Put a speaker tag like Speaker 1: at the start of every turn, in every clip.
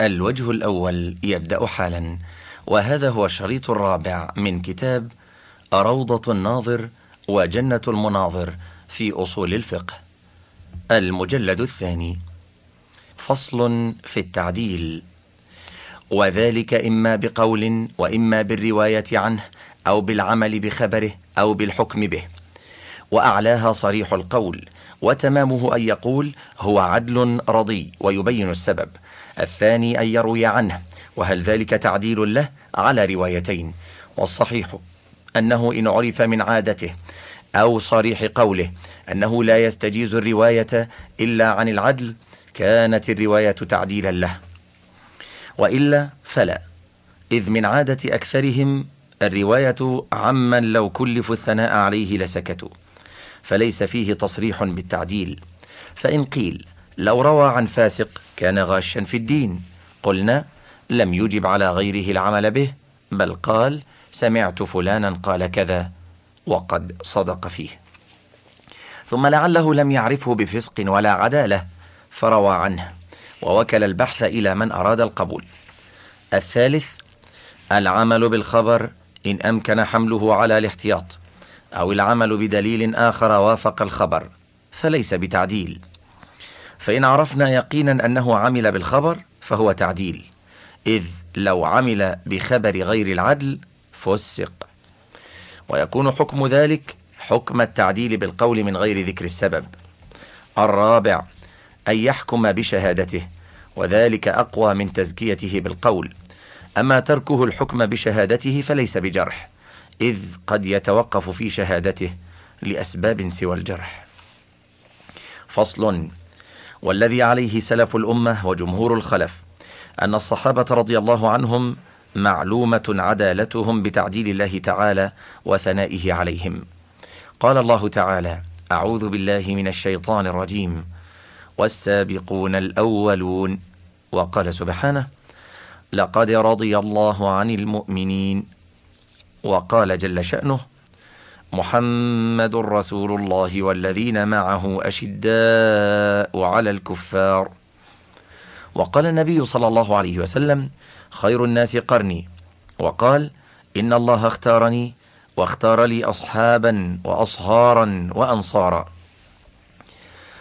Speaker 1: الوجه الأول يبدأ حالا وهذا هو الشريط الرابع من كتاب روضة الناظر وجنة المناظر في أصول الفقه. المجلد الثاني فصل في التعديل. وذلك إما بقول وإما بالرواية عنه أو بالعمل بخبره أو بالحكم به. وأعلاها صريح القول وتمامه أن يقول هو عدل رضي ويبين السبب. الثاني أن يروي عنه وهل ذلك تعديل له؟ على روايتين. والصحيح أنه إن عرف من عادته أو صريح قوله أنه لا يستجيز الرواية إلا عن العدل كانت الرواية تعديلا له. وإلا فلا إذ من عادة أكثرهم الرواية عمن لو كلفوا الثناء عليه لسكتوا فليس فيه تصريح بالتعديل. فإن قيل لو روى عن فاسق كان غاشا في الدين. قلنا لم يجب على غيره العمل به بل قال سمعت فلانا قال كذا وقد صدق فيه. ثم لعله لم يعرفه بفسق ولا عدالة فروى عنه ووكل البحث إلى من أراد القبول. الثالث العمل بالخبر إن أمكن حمله على الاحتياط أو العمل بدليل آخر وافق الخبر فليس بتعديل. فإن عرفنا يقينا أنه عمل بالخبر فهو تعديل. إذ لو عمل بخبر غير العدل فسق. ويكون حكم ذلك حكم التعديل بالقول من غير ذكر السبب. الرابع أن يحكم بشهادته وذلك أقوى من تزكيته بالقول. أما تركه الحكم بشهادته فليس بجرح إذ قد يتوقف في شهادته لأسباب سوى الجرح. فصل والذي عليه سلف الأمة وجمهور الخلف أن الصحابة رضي الله عنهم معلومة عدالتهم بتعديل الله تعالى وثنائه عليهم. قال الله تعالى أعوذ بالله من الشيطان الرجيم. والسابقون الأولون. وقال سبحانه لقد رضي الله عن المؤمنين. وقال جل شأنه محمد رسول الله والذين معه أشداء على الكفار. وقال النبي صلى الله عليه وسلم خير الناس قرني. وقال إن الله اختارني واختار لي أصحابا وأصهارا وأنصارا.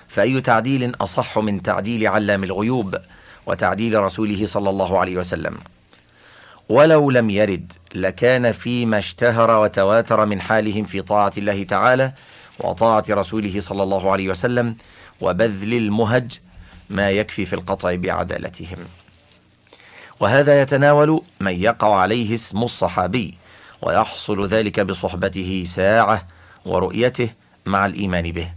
Speaker 1: فأي تعديل أصح من تعديل علام الغيوب وتعديل رسوله صلى الله عليه وسلم؟ ولو لم يرد لكان فيما اشتهر وتواتر من حالهم في طاعة الله تعالى وطاعة رسوله صلى الله عليه وسلم وبذل المهج ما يكفي في القطع بعدالتهم. وهذا يتناول من يقع عليه اسم الصحابي ويحصل ذلك بصحبته ساعة ورؤيته مع الإيمان به.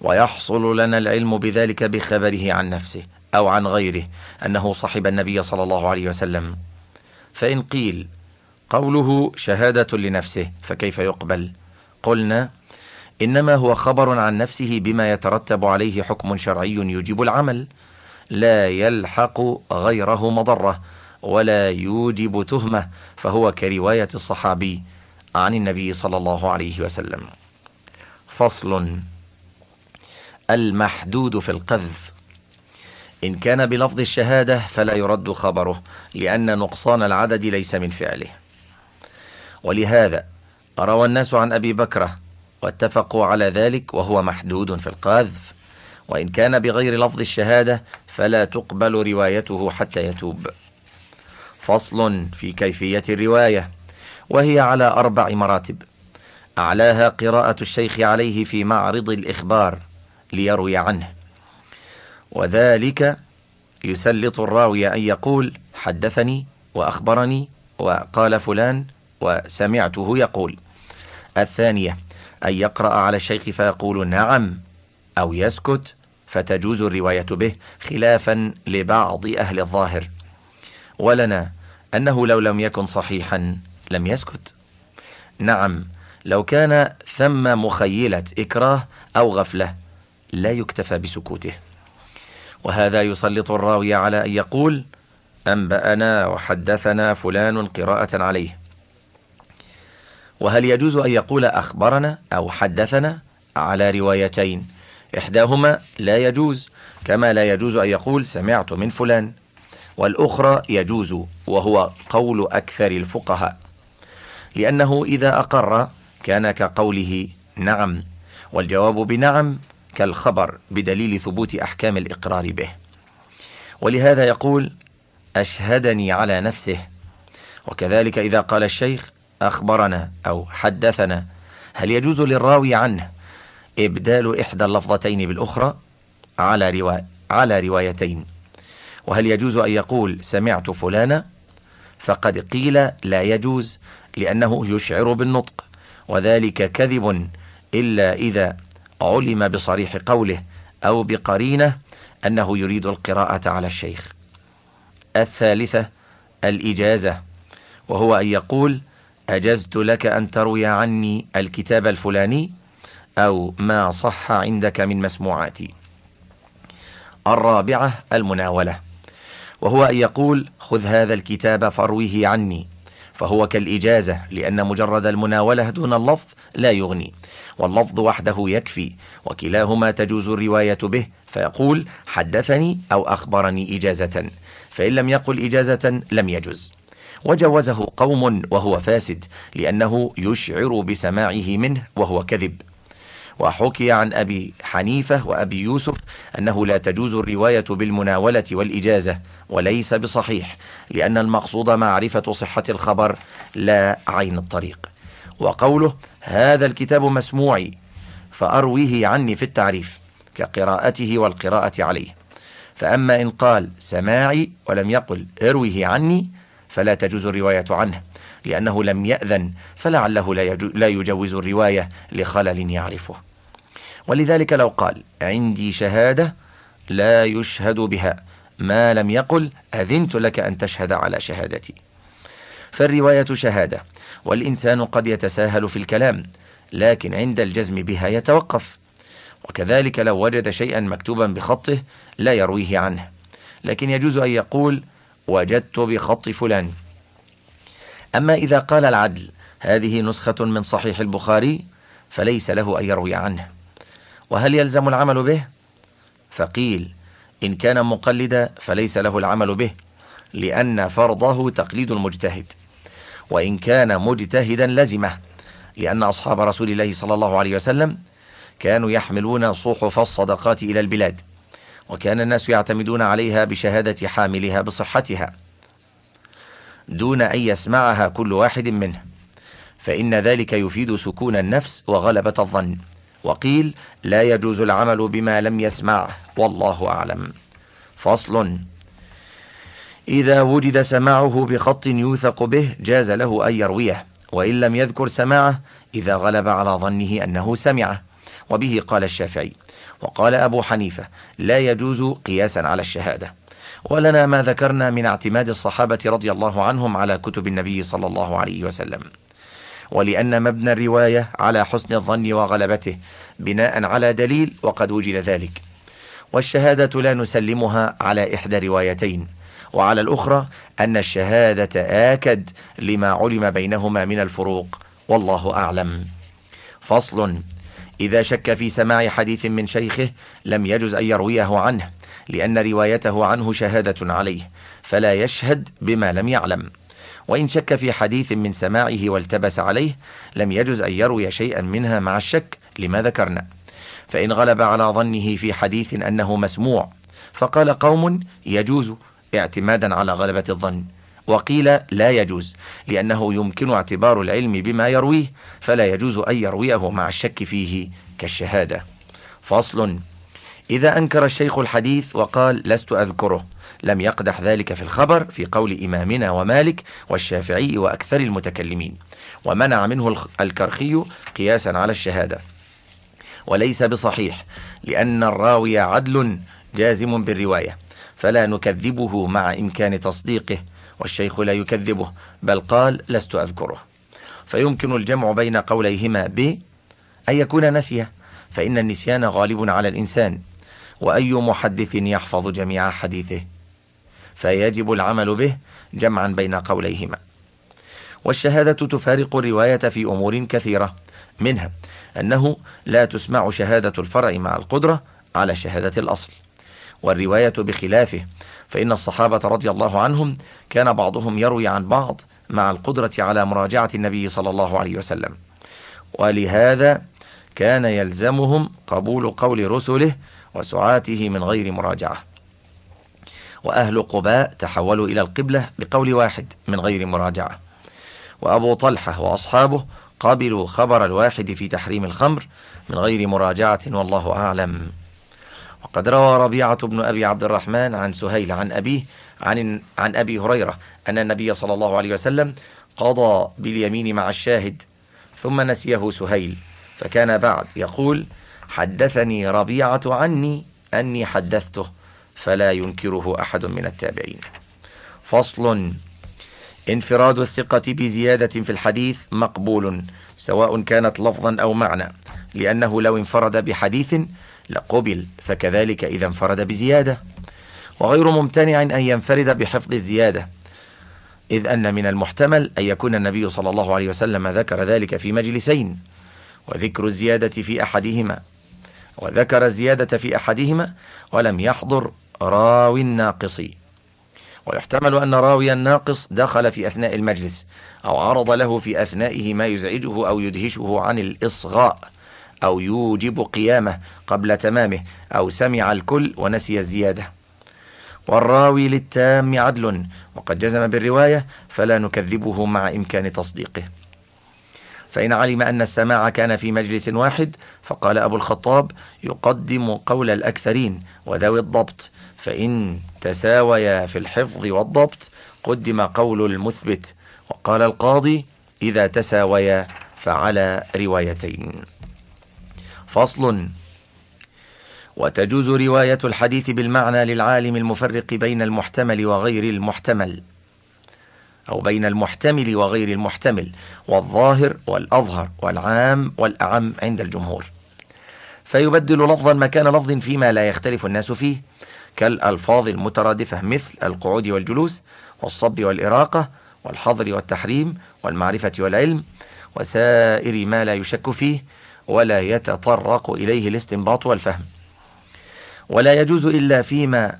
Speaker 1: ويحصل لنا العلم بذلك بخبره عن نفسه أو عن غيره أنه صحب النبي صلى الله عليه وسلم. فإن قيل قوله شهادة لنفسه فكيف يقبل؟ قلنا إنما هو خبر عن نفسه بما يترتب عليه حكم شرعي يجب العمل لا يلحق غيره مضرة ولا يوجب تهمة فهو كرواية الصحابي عن النبي صلى الله عليه وسلم. فصل المحدود في القذف. إن كان بلفظ الشهادة فلا يرد خبره لأن نقصان العدد ليس من فعله. ولهذا روى الناس عن أبي بكرة واتفقوا على ذلك وهو محدود في القاذف وإن كان بغير لفظ الشهادة فلا تقبل روايته حتى يتوب. فصل في كيفية الرواية وهي على أربع مراتب. أعلاها قراءة الشيخ عليه في معرض الإخبار ليروي عنه. وذلك يسلط الراوي أن يقول حدثني وأخبرني وقال فلان وسمعته يقول. الثانية أن يقرأ على الشيخ فيقول نعم أو يسكت فتجوز الرواية به خلافا لبعض أهل الظاهر. ولنا أنه لو لم يكن صحيحا لم يسكت. نعم لو كان ثم مخيلة إكراه أو غفلة لا يكتفى بسكوته. وهذا يسلط الراوي على أن يقول أنبأنا وحدثنا فلان قراءة عليه. وهل يجوز أن يقول أخبرنا أو حدثنا على روايتين؟ إحداهما لا يجوز كما لا يجوز أن يقول سمعت من فلان. والأخرى يجوز وهو قول أكثر الفقهاء. لأنه إذا أقر كان كقوله نعم والجواب بنعم كالخبر بدليل ثبوت أحكام الإقرار به. ولهذا يقول أشهدني على نفسه. وكذلك إذا قال الشيخ أخبرنا أو حدثنا هل يجوز للراوي عنه إبدال إحدى اللفظتين بالأخرى على, روا... على روايتين؟ وهل يجوز أن يقول سمعت فلانا؟ فقد قيل لا يجوز لأنه يشعر بالنطق. وذلك كذب إلا إذا علم بصريح قوله أو بقرينة أنه يريد القراءة على الشيخ. الثالثة الإجازة وهو أن يقول أجزت لك أن تروي عني الكتاب الفلاني أو ما صح عندك من مسموعاتي. الرابعة المناولة وهو أن يقول خذ هذا الكتاب فارويه عني فهو كالإجازة لأن مجرد المناولة دون اللفظ لا يغني. واللفظ وحده يكفي وكلاهما تجوز الرواية به فيقول حدثني أو أخبرني إجازة. فإن لم يقل إجازة لم يجز وجوزه قوم وهو فاسد لأنه يشعر بسماعه منه وهو كذب. وحكي عن أبي حنيفة وأبي يوسف أنه لا تجوز الرواية بالمناولة والإجازة وليس بصحيح لأن المقصود معرفة صحة الخبر لا عين الطريق. وقوله هذا الكتاب مسموعي فأرويه عني في التعريف كقراءته والقراءة عليه. فأما إن قال سماعي ولم يقل ارويه عني فلا تجوز الرواية عنه لأنه لم يأذن فلعله لا يجوز الرواية لخلل يعرفه. ولذلك لو قال عندي شهادة لا يشهد بها ما لم يقل أذنت لك أن تشهد على شهادتي. فالرواية شهادة والإنسان قد يتساهل في الكلام لكن عند الجزم بها يتوقف. وكذلك لو وجد شيئا مكتوبا بخطه لا يرويه عنه. لكن يجوز أن يقول وجدت بخط فلان. أما إذا قال العدل هذه نسخة من صحيح البخاري فليس له أن يروي عنه. وهل يلزم العمل به؟ فقيل إن كان مقلدا فليس له العمل به لأن فرضه تقليد المجتهد. وإن كان مجتهدا لزمه لأن أصحاب رسول الله صلى الله عليه وسلم كانوا يحملون صحف الصدقات إلى البلاد وكان الناس يعتمدون عليها بشهادة حاملها بصحتها. دون أن يسمعها كل واحد منه فإن ذلك يفيد سكون النفس وغلبة الظن. وقيل لا يجوز العمل بما لم يسمعه. والله أعلم. فصل. إذا وجد سماعه بخط يوثق به جاز له أن يرويه وإن لم يذكر سماعه إذا غلب على ظنه أنه سمعه. وبه قال الشافعي وقال أبو حنيفة لا يجوز قياسا على الشهادة. ولنا ما ذكرنا من اعتماد الصحابة رضي الله عنهم على كتب النبي صلى الله عليه وسلم. ولأن مبنى الرواية على حسن الظن وغلبته بناء على دليل وقد وجد ذلك. والشهادة لا نسلمها على إحدى روايتين. وعلى الأخرى أن الشهادة آكد لما علم بينهما من الفروق. والله أعلم. فصل إذا شك في سماع حديث من شيخه لم يجز أن يرويه عنه لأن روايته عنه شهادة عليه فلا يشهد بما لم يعلم. وإن شك في حديث من سماعه والتبس عليه لم يجز أن يروي شيئا منها مع الشك لما ذكرنا. فإن غلب على ظنه في حديث أنه مسموع فقال قوم يجوز اعتمادا على غلبة الظن. وقيل لا يجوز لأنه يمكن اعتبار العلم بما يرويه فلا يجوز أن يرويه مع الشك فيه كالشهادة. فصل إذا أنكر الشيخ الحديث وقال لست أذكره لم يقدح ذلك في الخبر في قول إمامنا ومالك والشافعي وأكثر المتكلمين. ومنع منه الكرخي قياسا على الشهادة. وليس بصحيح لأن الراوي عدل جازم بالرواية. فلا نكذبه مع إمكان تصديقه والشيخ لا يكذبه بل قال لست أذكره. فيمكن الجمع بين قوليهما ب أن يكون نسية فإن النسيان غالب على الإنسان وأي محدث يحفظ جميع حديثه فيجب العمل به جمعا بين قوليهما. والشهادة تفارق الرواية في أمور كثيرة منها أنه لا تسمع شهادة الفرع مع القدرة على شهادة الأصل. والرواية بخلافه. فإن الصحابة رضي الله عنهم كان بعضهم يروي عن بعض مع القدرة على مراجعة النبي صلى الله عليه وسلم. ولهذا كان يلزمهم قبول قول رسله وسعاته من غير مراجعة. وأهل قباء تحولوا إلى القبلة بقول واحد من غير مراجعة. وأبو طلحة وأصحابه قبلوا خبر الواحد في تحريم الخمر من غير مراجعة والله أعلم. وقد روى ربيعة بن أبي عبد الرحمن عن سهيل عن أبيه عن, عن أبي هريرة أن النبي صلى الله عليه وسلم قضى باليمين مع الشاهد ثم نسيه سهيل فكان بعد يقول حدثني ربيعة عني أني حدثته فلا ينكره أحد من التابعين. فصل انفراد الثقة بزيادة في الحديث مقبول سواء كانت لفظا أو معنى لأنه لو انفرد بحديث لقبل فكذلك إذا انفرد بزيادة. وغير ممتنع أن ينفرد بحفظ الزيادة إذ أن من المحتمل أن يكون النبي صلى الله عليه وسلم ذكر ذلك في مجلسين وذكر الزيادة في أحدهما. وذكر الزيادة في أحدهما ولم يحضر راوي الناقص. ويحتمل أن راوي الناقص دخل في أثناء المجلس أو عرض له في أثنائه ما يزعجه أو يدهشه عن الإصغاء. أو يوجب قيامه قبل تمامه أو سمع الكل ونسي الزيادة. والراوي للتام عدل وقد جزم بالرواية فلا نكذبه مع إمكان تصديقه. فإن علم أن السماع كان في مجلس واحد فقال أبو الخطاب يقدم قول الأكثرين وذوي الضبط فإن تساويا في الحفظ والضبط قدم قول المثبت. وقال القاضي إذا تساويا فعلى روايتين. فصل. وتجوز رواية الحديث بالمعنى للعالم المفرق بين المحتمل وغير المحتمل أو بين المحتمل وغير المحتمل والظاهر والأظهر والعام والأعم عند الجمهور. فيبدل لفظا مكان لفظ فيما لا يختلف الناس فيه كالألفاظ المترادفة مثل القعود والجلوس والصب والإراقة والحظر والتحريم والمعرفة والعلم وسائر ما لا يشك فيه ولا يتطرق إليه الاستنباط والفهم. ولا يجوز إلا فيما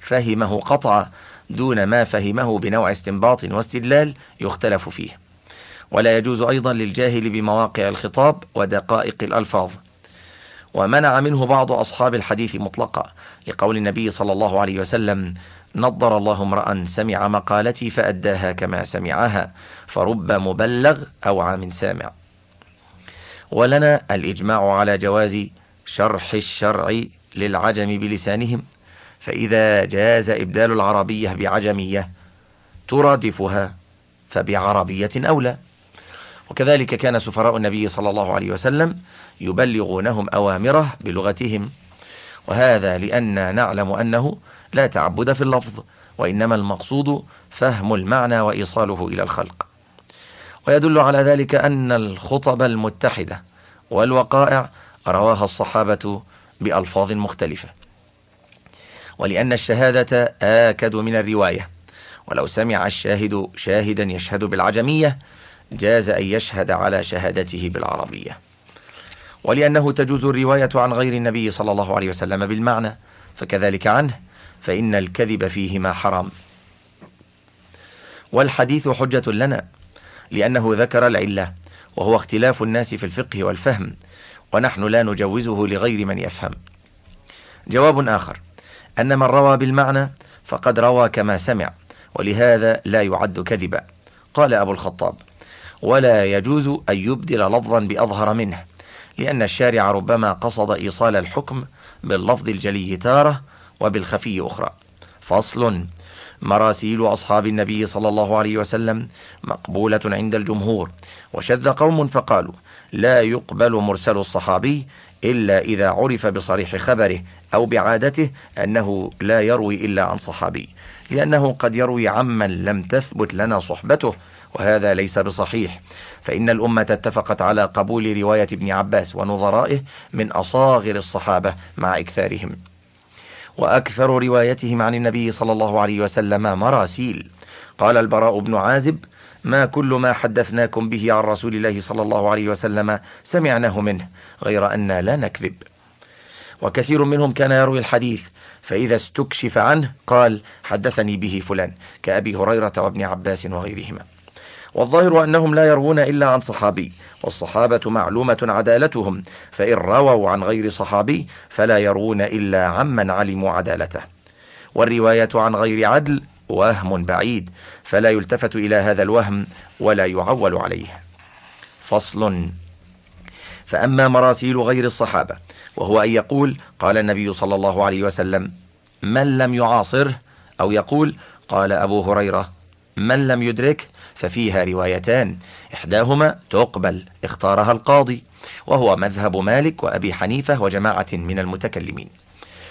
Speaker 1: فهمه قطع دون ما فهمه بنوع استنباط واستدلال يختلف فيه. ولا يجوز أيضا للجاهل بمواقع الخطاب ودقائق الألفاظ. ومنع منه بعض أصحاب الحديث مطلقا لقول النبي صلى الله عليه وسلم نضر الله امرأ سمع مقالتي فأداها كما سمعها فرب مبلغ أو عام سامع. ولنا الإجماع على جواز شرح الشرع للعجم بلسانهم فإذا جاز إبدال العربية بعجمية ترادفها فبعربية أولى. وكذلك كان سفراء النبي صلى الله عليه وسلم يبلغونهم أوامره بلغتهم وهذا لأن نعلم أنه لا تعبد في اللفظ وإنما المقصود فهم المعنى وإيصاله إلى الخلق. ويدل على ذلك أن الخطب المتحدة والوقائع رواها الصحابة بألفاظ مختلفة. ولأن الشهادة آكد من الرواية. ولو سمع الشاهد شاهدا يشهد بالعجمية جاز أن يشهد على شهادته بالعربية. ولأنه تجوز الرواية عن غير النبي صلى الله عليه وسلم بالمعنى فكذلك عنه فإن الكذب فيهما حرام. والحديث حجة لنا. لأنه ذكر العلة وهو اختلاف الناس في الفقه والفهم ونحن لا نجوزه لغير من يفهم. جواب آخر أن من روى بالمعنى فقد روى كما سمع ولهذا لا يعد كذبا. قال أبو الخطاب ولا يجوز أن يبدل لفظا بأظهر منه لأن الشارع ربما قصد إيصال الحكم باللفظ الجلي تارة وبالخفي أخرى. فصل مراسيل أصحاب النبي صلى الله عليه وسلم مقبولة عند الجمهور. وشذ قوم فقالوا لا يقبل مرسل الصحابي إلا إذا عرف بصريح خبره أو بعادته أنه لا يروي إلا عن صحابي لأنه قد يروي عمن لم تثبت لنا صحبته وهذا ليس بصحيح. فإن الأمة اتفقت على قبول رواية ابن عباس ونظرائه من أصاغر الصحابة مع إكثارهم. وأكثر روايتهم عن النبي صلى الله عليه وسلم مراسيل. قال البراء بن عازب ما كل ما حدثناكم به عن رسول الله صلى الله عليه وسلم سمعناه منه غير أن لا نكذب. وكثير منهم كان يروي الحديث فإذا استكشف عنه قال حدثني به فلان كأبي هريرة وابن عباس وغيرهما. والظاهر أنهم لا يروون إلا عن صحابي والصحابة معلومة عدالتهم فإن رووا عن غير صحابي فلا يروون إلا عمن علموا عدالته. والرواية عن غير عدل وهم بعيد فلا يلتفت إلى هذا الوهم ولا يعول عليه. فصل. فأما مراسيل غير الصحابة وهو أن يقول قال النبي صلى الله عليه وسلم من لم يعاصره؟ أو يقول قال أبو هريرة من لم يدرك ففيها روايتان. إحداهما تقبل اختارها القاضي وهو مذهب مالك وأبي حنيفة وجماعة من المتكلمين.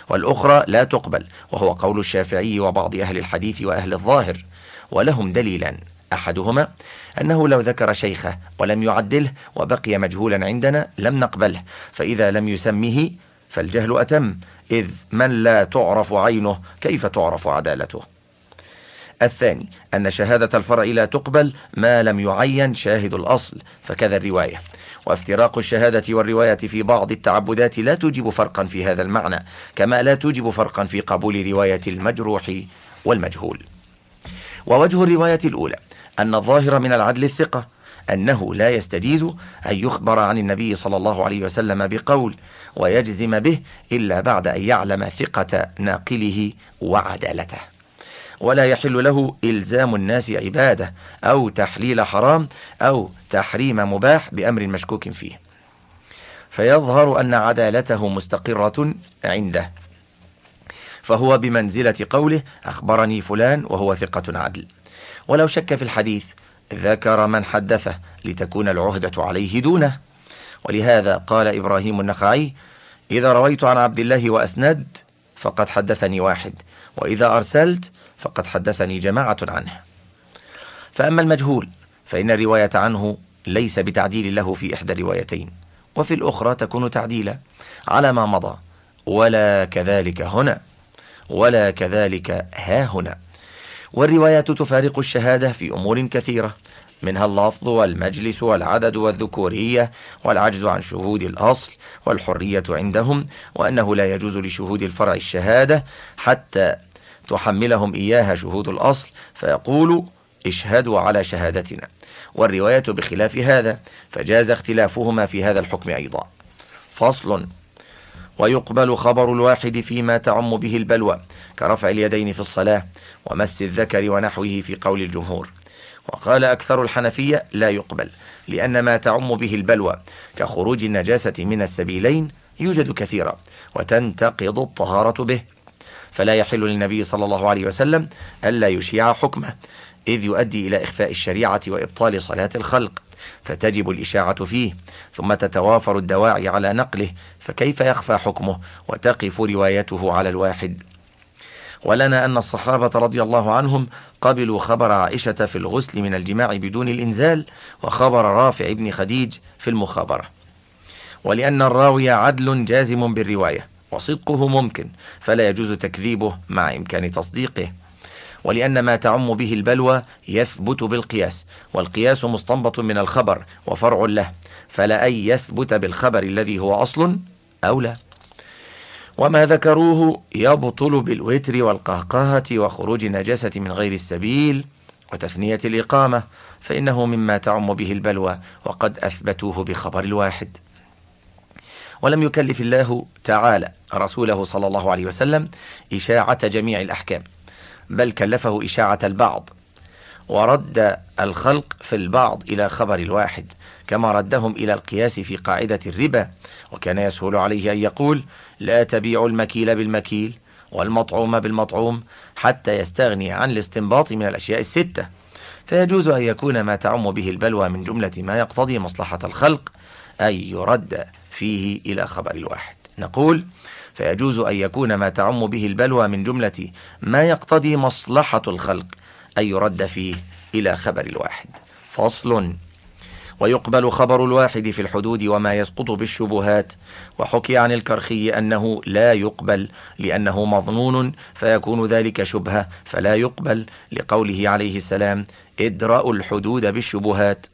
Speaker 1: والأخرى لا تقبل وهو قول الشافعي وبعض أهل الحديث وأهل الظاهر. ولهم دليلان. أحدهما أنه لو ذكر شيخه ولم يعدله وبقي مجهولا عندنا لم نقبله فإذا لم يسمه فالجهل أتم إذ من لا تعرف عينه كيف تعرف عدالته؟ الثاني أن شهادة الفرع لا تقبل ما لم يعين شاهد الأصل فكذا الرواية. وافتراق الشهادة والرواية في بعض التعبدات لا توجب فرقا في هذا المعنى كما لا توجب فرقا في قبول رواية المجروح والمجهول. ووجه الرواية الأولى أن الظاهر من العدل الثقة أنه لا يستجيز أن يخبر عن النبي صلى الله عليه وسلم بقول ويجزم به إلا بعد أن يعلم ثقة ناقله وعدالته. ولا يحل له إلزام الناس عبادة أو تحليل حرام أو تحريم مباح بأمر مشكوك فيه. فيظهر أن عدالته مستقرة عنده. فهو بمنزلة قوله أخبرني فلان وهو ثقة عدل. ولو شك في الحديث ذكر من حدثه لتكون العهدة عليه دونه. ولهذا قال إبراهيم النخعي إذا رويت عن عبد الله وأسند فقد حدثني واحد. وإذا أرسلت فقد حدثني جماعة عنه. فأما المجهول فإن الرواية عنه ليس بتعديل له في إحدى الروايتين وفي الأخرى تكون تعديلا على ما مضى ولا كذلك هنا ولا كذلك ها هنا. والروايات تفارق الشهادة في أمور كثيرة منها اللفظ والمجلس والعدد والذكورية والعجز عن شهود الأصل والحرية عندهم وأنه لا يجوز لشهود الفرع الشهادة حتى تحملهم إياها شهود الأصل فيقول اشهدوا على شهادتنا. والرواية بخلاف هذا فجاز اختلافهما في هذا الحكم أيضا. فصل ويقبل خبر الواحد فيما تعم به البلوى كرفع اليدين في الصلاة ومس الذكر ونحوه في قول الجمهور. وقال أكثر الحنفية لا يقبل لأن ما تعم به البلوى كخروج النجاسة من السبيلين يوجد كثيرا وتنتقض الطهارة به فلا يحل للنبي صلى الله عليه وسلم ألا يشيع حكمه إذ يؤدي إلى إخفاء الشريعة وإبطال صلاة الخلق فتجب الإشاعة فيه ثم تتوافر الدواعي على نقله فكيف يخفى حكمه؟ وتقف روايته على الواحد. ولنا أن الصحابة رضي الله عنهم قبلوا خبر عائشة في الغسل من الجماع بدون الإنزال وخبر رافع بن خديج في المخابرة. ولأن الراوي عدل جازم بالرواية. وصدقه ممكن فلا يجوز تكذيبه مع إمكان تصديقه. ولأن ما تعم به البلوى يثبت بالقياس والقياس مستنبط من الخبر وفرع له فلا أن يثبت بالخبر الذي هو أصل أو لا. وما ذكروه يبطل بالوتر والقهقهة وخروج النجاسة من غير السبيل وتثنية الإقامة فإنه مما تعم به البلوى وقد أثبتوه بخبر الواحد. ولم يكلف الله تعالى رسوله صلى الله عليه وسلم إشاعة جميع الأحكام بل كلفه إشاعة البعض ورد الخلق في البعض إلى خبر الواحد كما ردهم إلى القياس في قاعدة الربا وكان يسهل عليه أن يقول لا تبيع المكيل بالمكيل والمطعوم بالمطعوم حتى يستغني عن الاستنباط من الأشياء الستة فيجوز أن يكون ما تعم به البلوى من جملة ما يقتضي مصلحة الخلق أي يرد فيه إلى خبر الواحد. نقول فيجوز أن يكون ما تعم به البلوى من جملة ما يقتضي مصلحة الخلق أن يرد فيه إلى خبر الواحد. فصل ويقبل خبر الواحد في الحدود وما يسقط بالشبهات. وحكي عن الكرخي أنه لا يقبل لأنه مظنون فيكون ذلك شبهة فلا يقبل لقوله عليه السلام ادرأوا الحدود بالشبهات.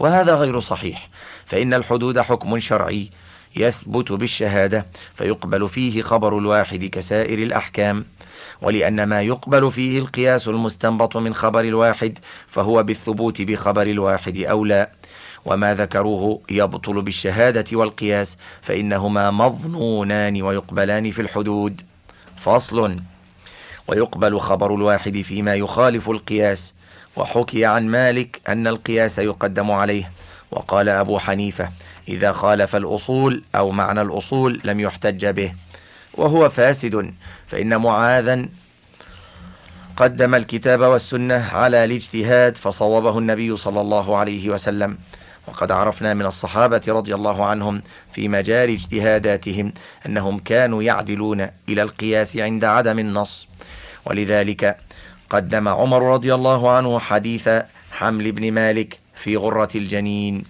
Speaker 1: وهذا غير صحيح. فإن الحدود حكم شرعي يثبت بالشهادة فيقبل فيه خبر الواحد كسائر الأحكام. ولأن ما يقبل فيه القياس المستنبط من خبر الواحد فهو بالثبوت بخبر الواحد أولى وما ذكروه يبطل بالشهادة والقياس فإنهما مظنونان ويقبلان في الحدود. فصل. ويقبل خبر الواحد فيما يخالف القياس وحكي عن مالك أن القياس يقدم عليه. وقال أبو حنيفة إذا خالف الأصول أو معنى الأصول لم يحتج به. وهو فاسد فإن معاذا قدم الكتاب والسنة على الاجتهاد فصوبه النبي صلى الله عليه وسلم. وقد عرفنا من الصحابة رضي الله عنهم في مجال اجتهاداتهم أنهم كانوا يعدلون إلى القياس عند عدم النص. ولذلك قدم عمر رضي الله عنه حديث حمل بن مالك في غرة الجنين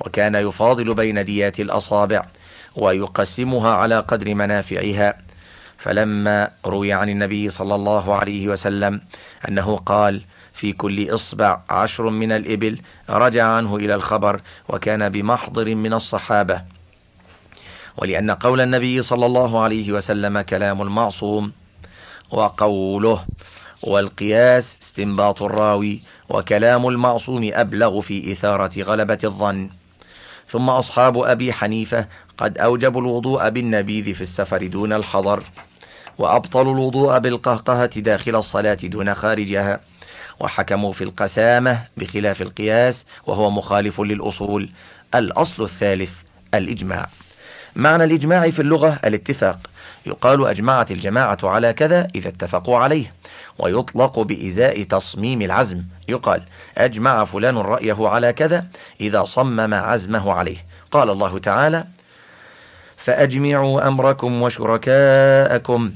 Speaker 1: وكان يفاضل بين ديات الأصابع ويقسمها على قدر منافعها. فلما روي عن النبي صلى الله عليه وسلم أنه قال في كل إصبع عشر من الإبل رجع عنه إلى الخبر وكان بمحضر من الصحابة ولأن قول النبي صلى الله عليه وسلم كلام المعصوم وقوله والقياس استنباط الراوي وكلام المعصوم أبلغ في إثارة غلبة الظن. ثم أصحاب أبي حنيفة قد أوجبوا الوضوء بالنبيذ في السفر دون الحضر وأبطلوا الوضوء بالقهقهة داخل الصلاة دون خارجها وحكموا في القسامة بخلاف القياس وهو مخالف للأصول. الأصل الثالث الإجماع. معنى الإجماع في اللغة الاتفاق. يقال أجمعت الجماعة على كذا إذا اتفقوا عليه ويطلق بإزاء تصميم العزم. يقال أجمع فلان رأيه على كذا إذا صمم عزمه عليه. قال الله تعالى فأجمعوا أمركم وشركاءكم.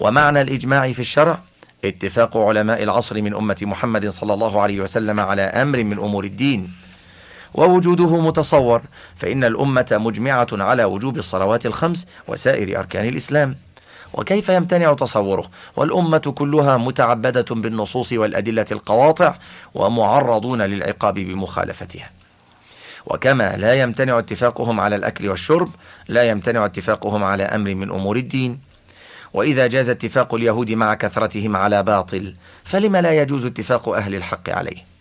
Speaker 1: ومعنى الإجماع في الشرع اتفاق علماء العصر من أمة محمد صلى الله عليه وسلم على أمر من أمور الدين. ووجوده متصور فإن الأمة مجمعة على وجوب الصلوات الخمس وسائر أركان الإسلام. وكيف يمتنع تصوره؟ والأمة كلها متعبدة بالنصوص والأدلة القواطع ومعرضون للعقاب بمخالفتها. وكما لا يمتنع اتفاقهم على الأكل والشرب لا يمتنع اتفاقهم على أمر من أمور الدين. وإذا جاز اتفاق اليهود مع كثرتهم على باطل فلم لا يجوز اتفاق أهل الحق عليه؟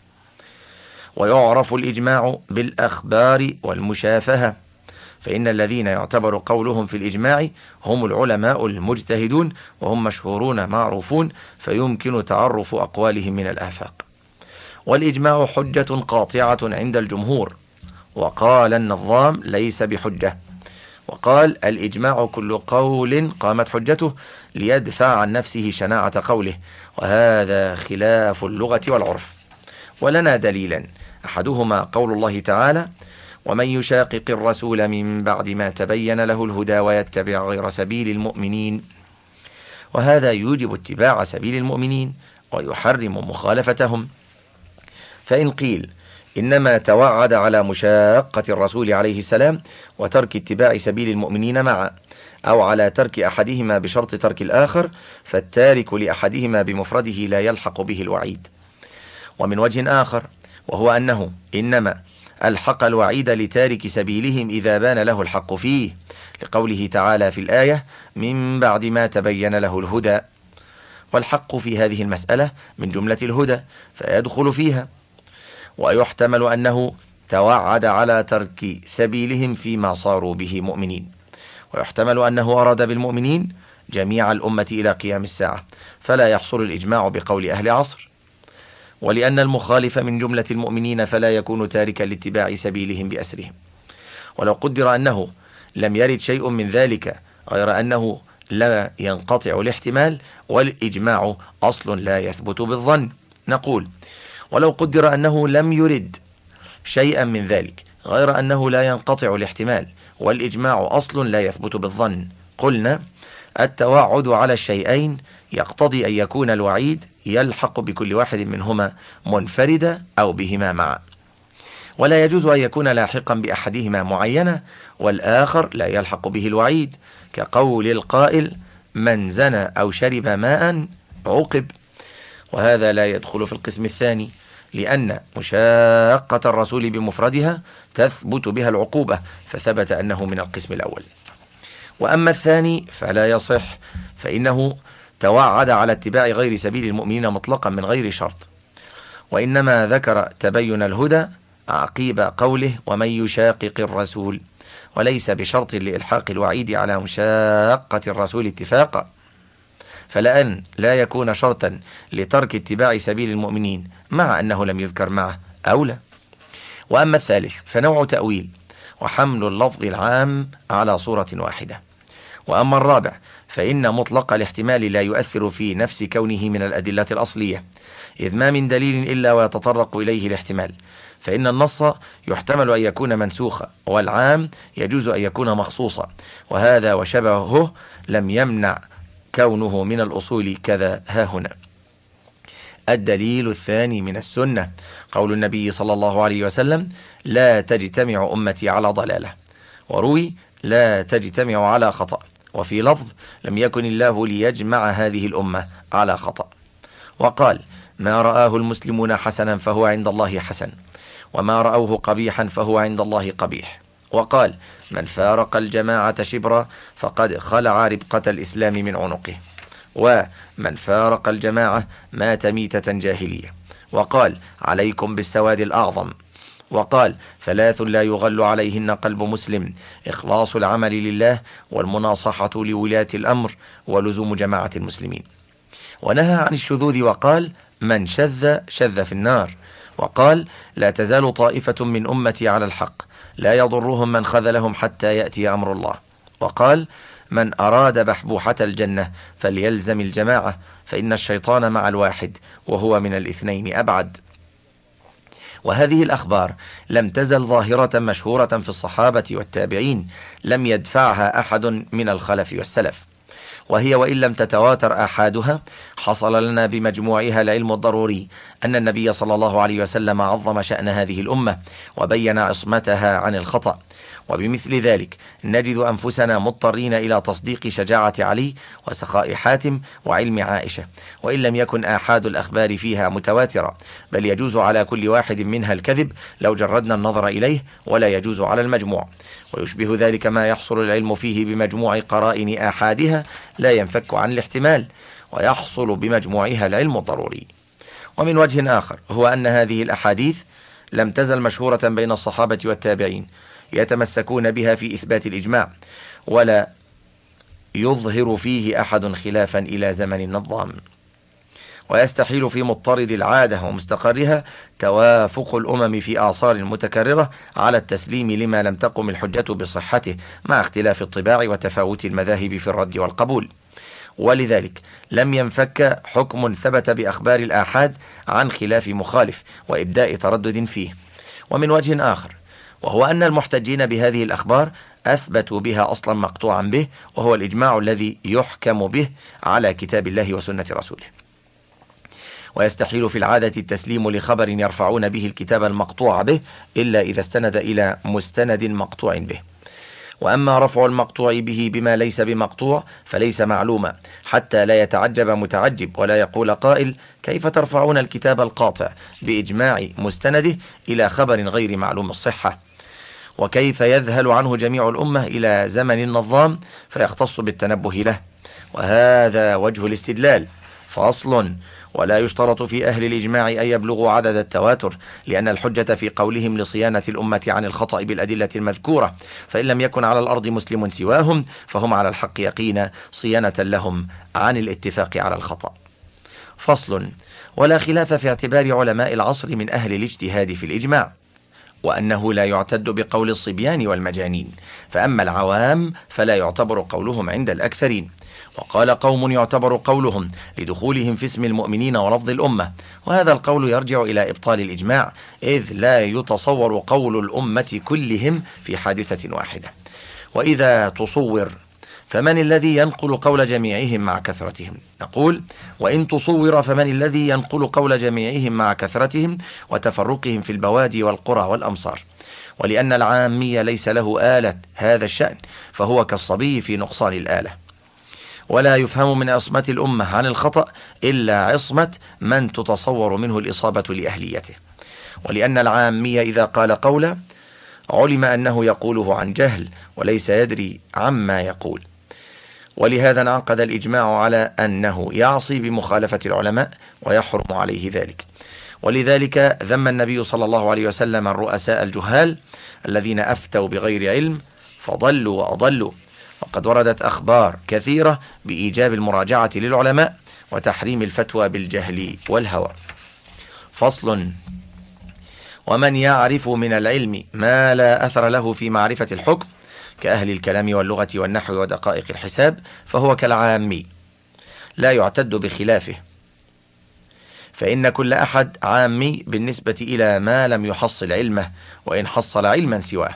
Speaker 1: ويعرف الإجماع بالأخبار والمشافهة. فإن الذين يعتبر قولهم في الإجماع هم العلماء المجتهدون وهم مشهورون معروفون فيمكن تعرف أقوالهم من الآفاق. والإجماع حجة قاطعة عند الجمهور. وقال النظام ليس بحجة. وقال الإجماع كل قول قامت حجته ليدفع عن نفسه شناعة قوله. وهذا خلاف اللغة والعرف. ولنا دليلا. أحدهما قول الله تعالى ومن يشاقق الرسول من بعد ما تبين له الهدى ويتبع غير سبيل المؤمنين وهذا يوجب اتباع سبيل المؤمنين ويحرم مخالفتهم. فإن قيل إنما توعد على مشاقة الرسول عليه السلام وترك اتباع سبيل المؤمنين معا أو على ترك أحدهما بشرط ترك الآخر فالتارك لأحدهما بمفرده لا يلحق به الوعيد. ومن وجه آخر وهو أنه إنما ألحق الوعيد لتارك سبيلهم إذا بان له الحق فيه لقوله تعالى في الآية من بعد ما تبين له الهدى والحق في هذه المسألة من جملة الهدى فيدخل فيها. ويحتمل أنه توعد على ترك سبيلهم فيما صاروا به مؤمنين. ويحتمل أنه أراد بالمؤمنين جميع الأمة إلى قيام الساعة. فلا يحصل الإجماع بقول أهل عصر. ولأن المخالف من جملة المؤمنين فلا يكون تاركا لاتباع سبيلهم بأسرهم. ولو قدر أنه لم يرد شيء من ذلك غير أنه لا ينقطع الاحتمال والإجماع أصل لا يثبت بالظن. نقول ولو قدر أنه لم يرد شيئا من ذلك غير أنه لا ينقطع الاحتمال والإجماع أصل لا يثبت بالظن. قلنا التوعد على الشيئين يقتضي أن يكون الوعيد يلحق بكل واحد منهما منفردا أو بهما معا. ولا يجوز أن يكون لاحقا بأحدهما معينة والآخر لا يلحق به الوعيد. كقول القائل من زنى أو شرب ماء عوقب وهذا لا يدخل في القسم الثاني لأن مشاقة الرسول بمفردها تثبت بها العقوبة فثبت أنه من القسم الأول. وأما الثاني فلا يصح فإنه توعد على اتباع غير سبيل المؤمنين مطلقا من غير شرط. وإنما ذكر تبين الهدى عقيب قوله ومن يشاقق الرسول وليس بشرط لإلحاق الوعيد على مشاقة الرسول اتفاقا. فلأن لا يكون شرطا لترك اتباع سبيل المؤمنين مع أنه لم يذكر معه أولى وأما الثالث فنوع تأويل وحمل اللفظ العام على صورة واحدة. وأما الرابع فإن مطلق الاحتمال لا يؤثر في نفس كونه من الأدلة الأصلية إذ ما من دليل إلا ويتطرق إليه الاحتمال فإن النص يحتمل أن يكون منسوخا والعام يجوز أن يكون مخصوصا وهذا وشبهه لم يمنع كونه من الأصول كذا ها هنا. الدليل الثاني من السنة قول النبي صلى الله عليه وسلم لا تجتمع أمتي على ضلالة وروي لا تجتمع على خطأ وفي لفظ لم يكن الله ليجمع هذه الأمة. على خطأ. وقال ما رآه المسلمون حسنا فهو عند الله حسن وما رأوه قبيحا فهو عند الله قبيح. وقال من فارق الجماعة شبرا فقد خلع ربقة الإسلام من عنقه ومن فارق الجماعة مات ميتة جاهلية. وقال عليكم بالسواد الأعظم. وقال ثلاث لا يغل عليهن قلب مسلم. إخلاص العمل لله والمناصحة لولاة الأمر ولزوم جماعة المسلمين. ونهى عن الشذوذ وقال من شذ شذ في النار. وقال لا تزال طائفة من أمتي على الحق. لا يضرهم من خذلهم حتى يأتي أمر الله. وقال من أراد بحبوحة الجنة فليلزم الجماعة. فإن الشيطان مع الواحد وهو من الاثنين أبعد. وهذه الأخبار لم تزل ظاهرة مشهورة في الصحابة والتابعين لم يدفعها أحد من الخلف والسلف. وهي وإن لم تتواتر آحادها حصل لنا بمجموعها العلم الضروري أن النبي صلى الله عليه وسلم عظم شأن هذه الأمة وبين عصمتها عن الخطأ. وبمثل ذلك نجد أنفسنا مضطرين إلى تصديق شجاعة علي وسخاء حاتم وعلم عائشة وإن لم يكن آحاد الأخبار فيها متواترة بل يجوز على كل واحد منها الكذب لو جردنا النظر إليه ولا يجوز على المجموع. ويشبه ذلك ما يحصل العلم فيه بمجموع قرائن آحادها لا ينفك عن الاحتمال ويحصل بمجموعها العلم الضروري. ومن وجه آخر هو أن هذه الأحاديث لم تزل مشهورة بين الصحابة والتابعين يتمسكون بها في إثبات الإجماع ولا يظهر فيه أحد خلافا إلى زمن النظام. ويستحيل في مضطرد العادة ومستقرها توافق الأمم في آثار متكررة على التسليم لما لم تقم الحجة بصحته مع اختلاف الطباع وتفاوت المذاهب في الرد والقبول. ولذلك لم ينفك حكم ثبت بأخبار الآحاد عن خلاف مخالف وإبداء تردد فيه. ومن وجه آخر وهو أن المحتجين بهذه الأخبار أثبتوا بها أصلا مقطوعا به وهو الإجماع الذي يحكم به على كتاب الله وسنة رسوله. ويستحيل في العادة التسليم لخبر يرفعون به الكتاب المقطوع به إلا إذا استند إلى مستند مقطوع به. وأما رفع المقطوع به بما ليس بمقطوع فليس معلوما حتى لا يتعجب متعجب ولا يقول قائل كيف ترفعون الكتاب القاطع؟ بإجماع مستنده إلى خبر غير معلوم الصحة. وكيف يذهل عنه جميع الأمة إلى زمن النظام فيختص بالتنبه له. وهذا وجه الاستدلال. فأصل ولا يشترط في أهل الإجماع أن يبلغوا عدد التواتر لأن الحجة في قولهم لصيانة الأمة عن الخطأ بالأدلة المذكورة. فإن لم يكن على الأرض مسلم سواهم فهم على الحق يقينا صيانة لهم عن الاتفاق على الخطأ. فصل. ولا خلاف في اعتبار علماء العصر من أهل الاجتهاد في الإجماع. وأنه لا يعتد بقول الصبيان والمجانين. فأما العوام فلا يعتبر قولهم عند الأكثرين. وقال قوم يعتبر قولهم لدخولهم في اسم المؤمنين ولفظ الأمة. وهذا القول يرجع إلى إبطال الإجماع إذ لا يتصور قول الأمة كلهم في حادثة واحدة. وإذا تصور فمن الذي ينقل قول جميعهم مع كثرتهم؟ نقول وإن تصور فمن الذي ينقل قول جميعهم مع كثرتهم وتفرقهم في البوادي والقرى والأمصار. ولأن العامي ليس له آلة هذا الشأن فهو كالصبي في نقصان الآلة. ولا يفهم من عصمة الأمة عن الخطأ إلا عصمة من تتصور منه الإصابة لأهليته. ولأن العامية إذا قال قولا علم أنه يقوله عن جهل وليس يدري عما يقول. ولهذا انعقد الإجماع على أنه يعصي بمخالفة العلماء ويحرم عليه ذلك. ولذلك ذم النبي صلى الله عليه وسلم الرؤساء الجهال الذين أفتوا بغير علم فضلوا وأضلوا. وقد وردت أخبار كثيرة بإيجاب المراجعة للعلماء وتحريم الفتوى بالجهل والهوى. فصل ومن يعرف من العلم ما لا أثر له في معرفة الحكم كأهل الكلام واللغة والنحو ودقائق الحساب فهو كالعامي لا يعتد بخلافه. فإن كل أحد عامي بالنسبة إلى ما لم يحصل علمه وإن حصل علما سواه.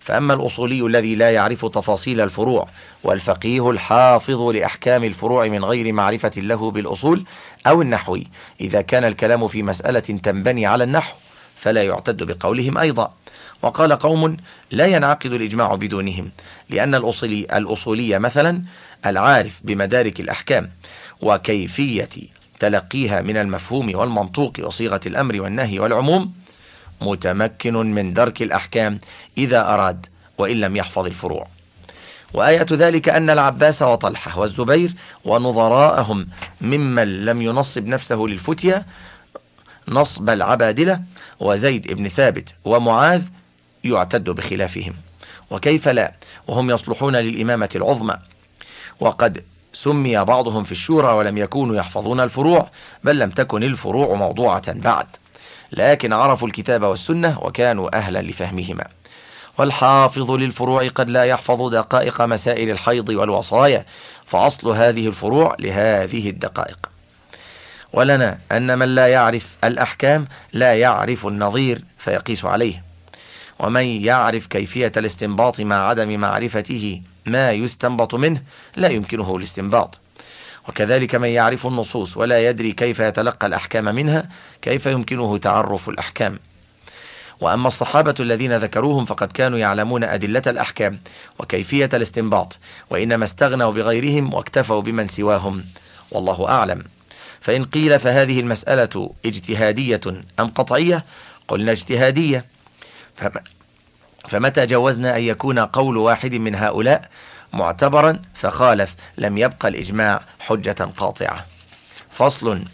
Speaker 1: فأما الأصولي الذي لا يعرف تفاصيل الفروع والفقيه الحافظ لأحكام الفروع من غير معرفة له بالأصول أو النحوي إذا كان الكلام في مسألة تنبني على النحو. فلا يعتد بقولهم أيضا. وقال قوم لا ينعقد الإجماع بدونهم لأن الأصولي الأصولية مثلا العارف بمدارك الأحكام وكيفية تلقيها من المفهوم والمنطوق وصيغة الأمر والنهي والعموم متمكن من درك الأحكام إذا أراد وإن لم يحفظ الفروع. وآية ذلك أن العباس وطلحة والزبير ونظراءهم ممن لم ينصب نفسه للفتية نصب العبادلة وزيد بن ثابت ومعاذ يعتد بخلافهم. وكيف لا؟ وهم يصلحون للإمامة العظمى. وقد سمي بعضهم في الشورى ولم يكونوا يحفظون الفروع بل لم تكن الفروع موضوعة بعد. لكن عرفوا الكتاب والسنة وكانوا أهلا لفهمهما. والحافظ للفروع قد لا يحفظ دقائق مسائل الحيض والوصايا فأصل هذه الفروع لهذه الدقائق. ولنا أن من لا يعرف الأحكام لا يعرف النظير فيقيس عليه. ومن يعرف كيفية الاستنباط مع عدم معرفته ما يستنبط منه لا يمكنه الاستنباط. وكذلك من يعرف النصوص ولا يدري كيف يتلقى الأحكام منها كيف يمكنه تعرف الأحكام. وأما الصحابة الذين ذكروهم فقد كانوا يعلمون أدلة الأحكام وكيفية الاستنباط وإنما استغنوا بغيرهم واكتفوا بمن سواهم. والله أعلم. فإن قيل فهذه المسألة اجتهادية أم قطعية؟ قلنا اجتهادية. فمتى جوزنا أن يكون قول واحد من هؤلاء معتبرا؟ فخالف لم يبقى الإجماع حجة قاطعة. فصل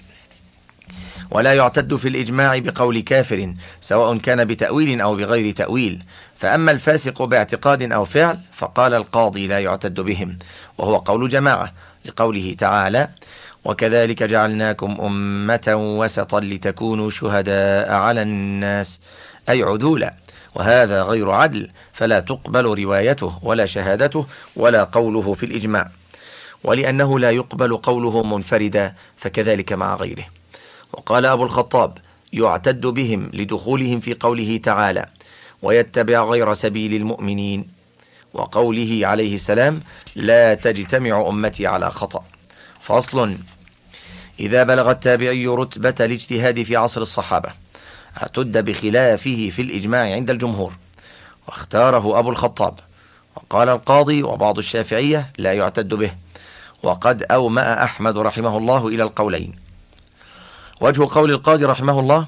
Speaker 1: ولا يعتد في الإجماع بقول كافر سواء كان بتأويل أو بغير تأويل. فأما الفاسق باعتقاد أو فعل فقال القاضي لا يعتد بهم وهو قول جماعة لقوله تعالى وكذلك جعلناكم أمة وسطا لتكونوا شهداء على الناس أي عدولا وهذا غير عدل فلا تقبل روايته ولا شهادته ولا قوله في الإجماع. ولأنه لا يقبل قوله منفردا فكذلك مع غيره. وقال أبو الخطاب يعتد بهم لدخولهم في قوله تعالى ويتبع غير سبيل المؤمنين. وقوله عليه السلام لا تجتمع أمتي على خطأ. فصل إذا بلغ التابعي رتبة الاجتهاد في عصر الصحابة اعتد بخلافه في الإجماع عند الجمهور. واختاره أبو الخطاب. وقال القاضي وبعض الشافعية لا يعتد به. وقد أومأ أحمد رحمه الله إلى القولين. وجه قول القاضي رحمه الله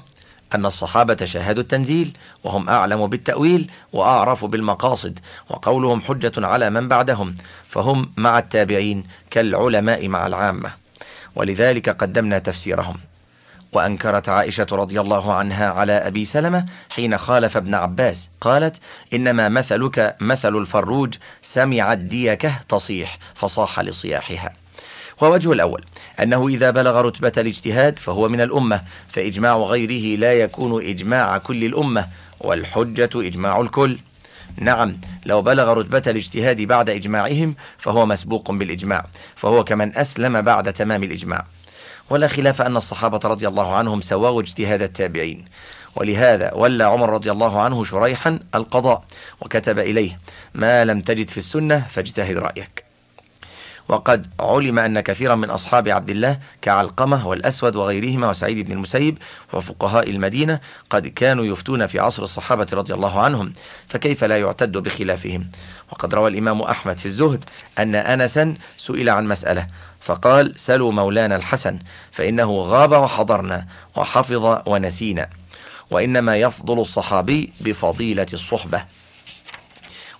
Speaker 1: أن الصحابة شاهدوا التنزيل وهم أعلم بالتأويل وأعرف بالمقاصد وقولهم حجة على من بعدهم فهم مع التابعين كالعلماء مع العامة. ولذلك قدمنا تفسيرهم. وأنكرت عائشة رضي الله عنها على أبي سلمة حين خالف ابن عباس. قالت إنما مثلك مثل الفروج سمع الديكة تصيح فصاح لصياحها. ووجه الأول أنه إذا بلغ رتبة الاجتهاد فهو من الأمة فإجماع غيره لا يكون إجماع كل الأمة والحجة إجماع الكل. نعم لو بلغ رتبة الاجتهاد بعد إجماعهم فهو مسبوق بالإجماع فهو كمن أسلم بعد تمام الإجماع. ولا خلاف أن الصحابة رضي الله عنهم سواوا اجتهاد التابعين. ولهذا ولى عمر رضي الله عنه شريحا القضاء وكتب إليه ما لم تجد في السنة فاجتهد رأيك. وقد علم أن كثيرا من أصحاب عبد الله كعلقمة والأسود وغيرهما وسعيد بن المسيب وفقهاء المدينة قد كانوا يفتون في عصر الصحابة رضي الله عنهم فكيف لا يعتد بخلافهم؟ وقد روى الإمام أحمد في الزهد أن أنسا سئل عن مسألة فقال سلوا مولانا الحسن فإنه غاب وحضرنا وحفظ ونسينا وإنما يفضل الصحابي بفضيلة الصحبة.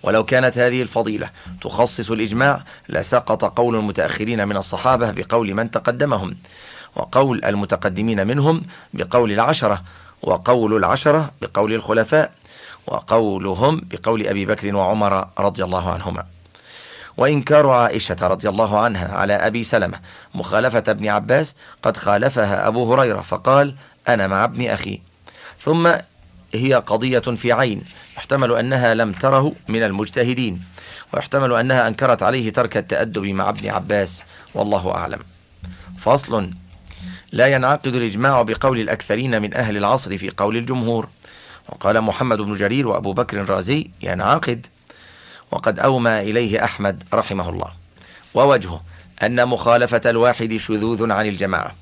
Speaker 1: ولو كانت هذه الفضيلة تخصص الإجماع لسقط قول المتأخرين من الصحابة بقول من تقدمهم وقول المتقدمين منهم بقول العشرة وقول العشرة بقول الخلفاء وقولهم بقول أبي بكر وعمر رضي الله عنهما. وإنكار عائشة رضي الله عنها على أبي سلمة مخالفة ابن عباس قد خالفها أبو هريرة فقال أنا مع ابن أخي. ثم هي قضية في عين يحتمل أنها لم تره من المجتهدين ويحتمل أنها أنكرت عليه ترك التأدب مع ابن عباس والله أعلم. فصل لا ينعقد الإجماع بقول الأكثرين من أهل العصر في قول الجمهور. وقال محمد بن جرير وأبو بكر الرازي ينعقد. وقد أومى إليه أحمد رحمه الله. ووجهه أن مخالفة الواحد شذوذ عن الجماعة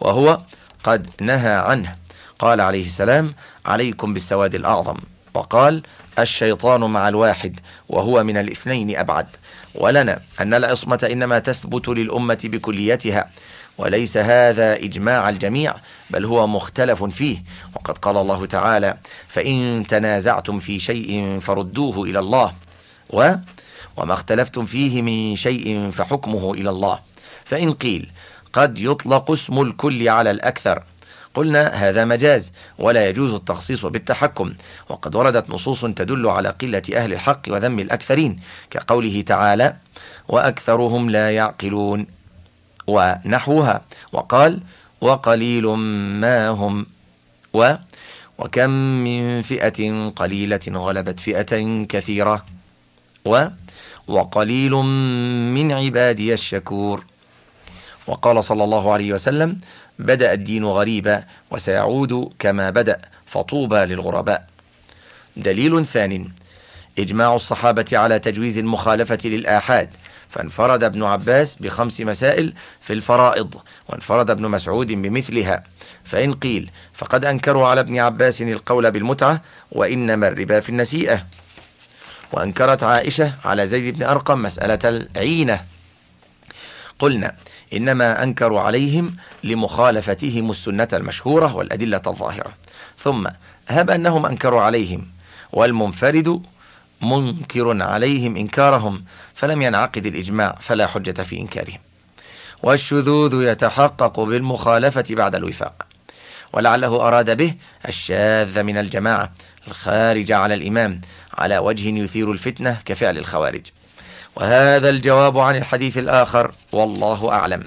Speaker 1: وهو قد نهى عنه. قال عليه السلام عليكم بالسواد الأعظم. وقال الشيطان مع الواحد وهو من الاثنين أبعد. ولنا أن العصمة إنما تثبت للأمة بكليتها وليس هذا إجماع الجميع بل هو مختلف فيه. وقد قال الله تعالى فإن تنازعتم في شيء فردوه إلى الله. و وما اختلفتم فيه من شيء فحكمه إلى الله. فإن قيل قد يطلق اسم الكل على الأكثر. قلنا هذا مجاز ولا يجوز التخصيص بالتحكم وقد وردت نصوص تدل على قلة أهل الحق وذم الأكثرين كقوله تعالى وأكثرهم لا يعقلون ونحوها وقال وقليل ما هم و وكم من فئة قليلة غلبت فئة كثيرة و وقليل من عبادي الشكور وقال صلى الله عليه وسلم بدأ الدين غريبا وسيعود كما بدأ فطوبى للغرباء. دليل ثان إجماع الصحابة على تجويز المخالفة للآحاد. فانفرد ابن عباس بخمس مسائل في الفرائض وانفرد ابن مسعود بمثلها. فإن قيل فقد أنكروا على ابن عباس القول بالمتعة وإنما الربا في النسيئة. وأنكرت عائشة على زيد بن أرقم مسألة العينة. قلنا إنما أنكروا عليهم لمخالفتهم السنة المشهورة والأدلة الظاهرة. ثم هب أنهم أنكروا عليهم والمنفرد منكر عليهم إنكارهم فلم ينعقد الإجماع فلا حجة في إنكارهم. والشذوذ يتحقق بالمخالفة بعد الوفاق. ولعله أراد به الشاذ من الجماعة الخارج على الإمام على وجه يثير الفتنة كفعل الخوارج. وهذا الجواب عن الحديث الآخر والله أعلم.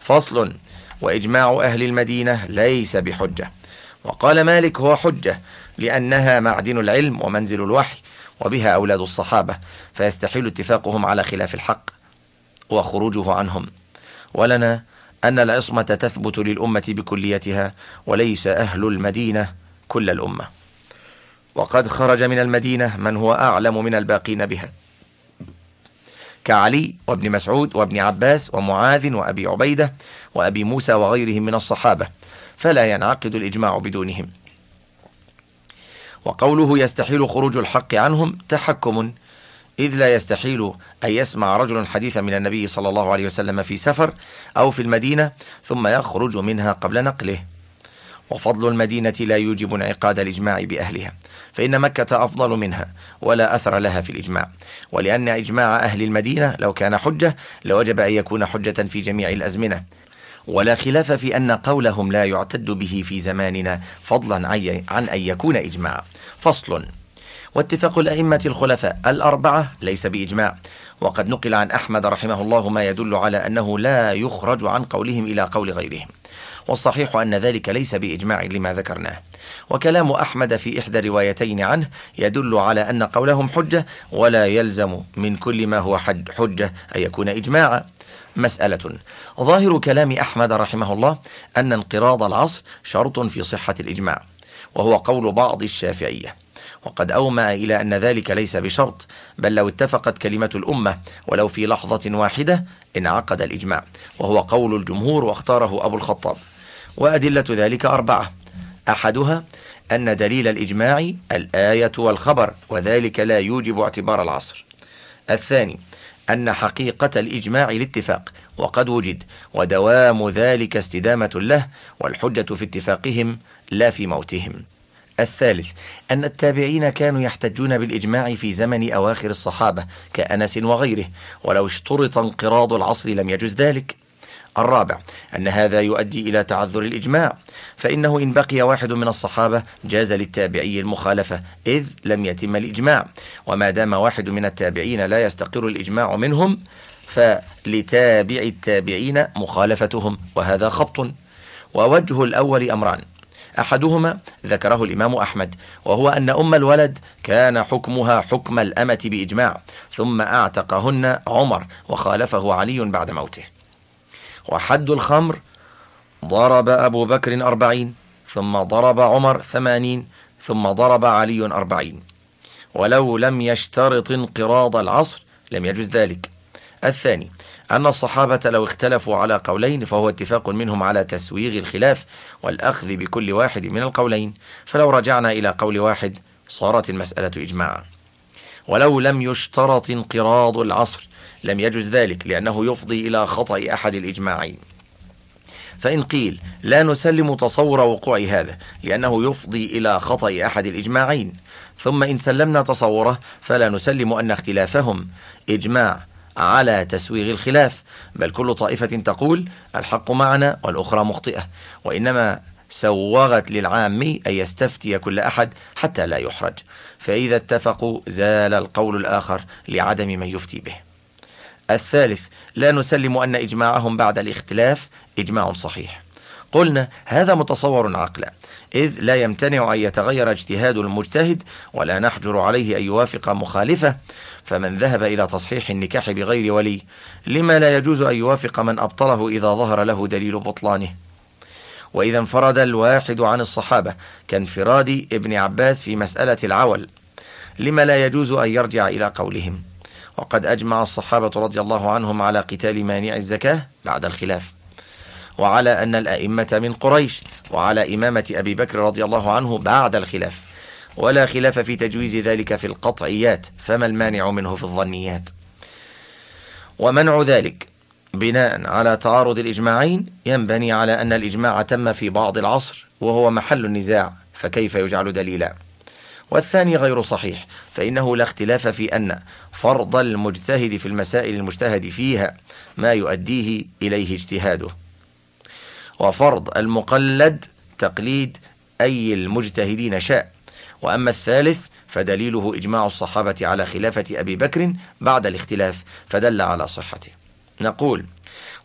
Speaker 1: فصل وإجماع أهل المدينة ليس بحجة. وقال مالك هو حجة لأنها معدن العلم ومنزل الوحي وبها أولاد الصحابة فيستحيل اتفاقهم على خلاف الحق وخروجه عنهم. ولنا أن العصمة تثبت للأمة بكليتها وليس أهل المدينة كل الأمة. وقد خرج من المدينة من هو أعلم من الباقين بها. كعلي وابن مسعود وابن عباس ومعاذ وأبي عبيدة وأبي موسى وغيرهم من الصحابة فلا ينعقد الإجماع بدونهم. وقوله يستحيل خروج الحق عنهم تحكم إذ لا يستحيل أن يسمع رجل حديثا من النبي صلى الله عليه وسلم في سفر أو في المدينة ثم يخرج منها قبل نقله. وفضل المدينة لا يوجب انعقاد الإجماع بأهلها فإن مكة أفضل منها ولا أثر لها في الإجماع. ولأن إجماع أهل المدينة لو كان حجة لوجب أن يكون حجة في جميع الأزمنة. ولا خلاف في أن قولهم لا يعتد به في زماننا فضلا عن أن يكون إجماع. فصل. واتفاق الأئمة الخلفاء. الأربعة ليس بإجماع. وقد نقل عن أحمد رحمه الله ما يدل على أنه لا يخرج عن قولهم إلى قول غيرهم. والصحيح أن ذلك ليس بإجماع لما ذكرناه. وكلام أحمد في إحدى روايتين عنه يدل على أن قولهم حجة ولا يلزم من كل ما هو حجة أن يكون إجماعا. مسألة. ظاهر كلام أحمد رحمه الله أن انقراض العصر شرط في صحة الإجماع وهو قول بعض الشافعية. وقد أومأ إلى أن ذلك ليس بشرط بل لو اتفقت كلمة الأمة ولو في لحظة واحدة انعقد الإجماع وهو قول الجمهور واختاره أبو الخطاب. وأدلة ذلك أربعة. أحدها أن دليل الإجماع الآية والخبر وذلك لا يوجب اعتبار العصر. الثاني أن حقيقة الإجماع الاتفاق وقد وجد ودوام ذلك استدامة له والحجة في اتفاقهم لا في موتهم. الثالث أن التابعين كانوا يحتجون بالإجماع في زمن أواخر الصحابة كأنس وغيره ولو اشترط انقراض العصر لم يجز ذلك. الرابع أن هذا يؤدي إلى تعذر الإجماع فإنه إن بقي واحد من الصحابة جاز للتابعي المخالفة إذ لم يتم الإجماع وما دام واحد من التابعين لا يستقر الإجماع منهم فلتابع التابعين مخالفتهم وهذا خبط. ووجه الأول أمران أحدهما ذكره الإمام أحمد وهو أن أم الولد كان حكمها حكم الأمة بإجماع ثم أعتقهن عمر وخالفه علي بعد موته. وحد الخمر ضرب أبو بكر أربعين ثم ضرب عمر ثمانين ثم ضرب علي أربعين. ولو لم يشترط انقراض العصر لم يجوز ذلك. الثاني أن الصحابة لو اختلفوا على قولين فهو اتفاق منهم على تسويغ الخلاف والأخذ بكل واحد من القولين. فلو رجعنا إلى قول واحد صارت المسألة إجماعا. ولو لم يشترط انقراض العصر لم يجوز ذلك لأنه يفضي إلى خطأ أحد الإجماعين. فإن قيل لا نسلم تصور وقوع هذا لأنه يفضي إلى خطأ أحد الإجماعين. ثم إن سلمنا تصوره فلا نسلم أن اختلافهم. إجماع على تسويغ الخلاف. بل كل طائفة تقول الحق معنا والأخرى مخطئة. وإنما سوغت للعام أن يستفتي كل أحد حتى لا يحرج. فإذا اتفقوا زال القول الآخر لعدم من يفتي به. الثالث لا نسلم أن إجماعهم بعد الاختلاف إجماع صحيح. قلنا هذا متصور عقلا إذ لا يمتنع أن يتغير اجتهاد المجتهد ولا نحجر عليه أن يوافق مخالفة. فمن ذهب إلى تصحيح النكاح بغير ولي لما لا يجوز أن يوافق من أبطله إذا ظهر له دليل بطلانه. وإذا انفرد الواحد عن الصحابة كانفراد ابن عباس في مسألة العول لما لا يجوز أن يرجع إلى قولهم. وقد أجمع الصحابة رضي الله عنهم على قتال مانع الزكاة بعد الخلاف. وعلى أن الأئمة من قريش وعلى إمامة أبي بكر رضي الله عنه بعد الخلاف. ولا خلاف في تجويز ذلك في القطعيات فما المانع منه في الظنيات. ومنع ذلك بناء على تعارض الإجماعين ينبني على أن الإجماع تم في بعض العصر وهو محل النزاع فكيف يجعل دليلا؟ والثاني غير صحيح فإنه لا اختلاف في أن فرض المجتهد في المسائل المجتهد فيها ما يؤديه إليه اجتهاده. وفرض المقلد تقليد أي المجتهدين شاء. وأما الثالث فدليله إجماع الصحابة على خلافة أبي بكر بعد الاختلاف فدل على صحته. نقول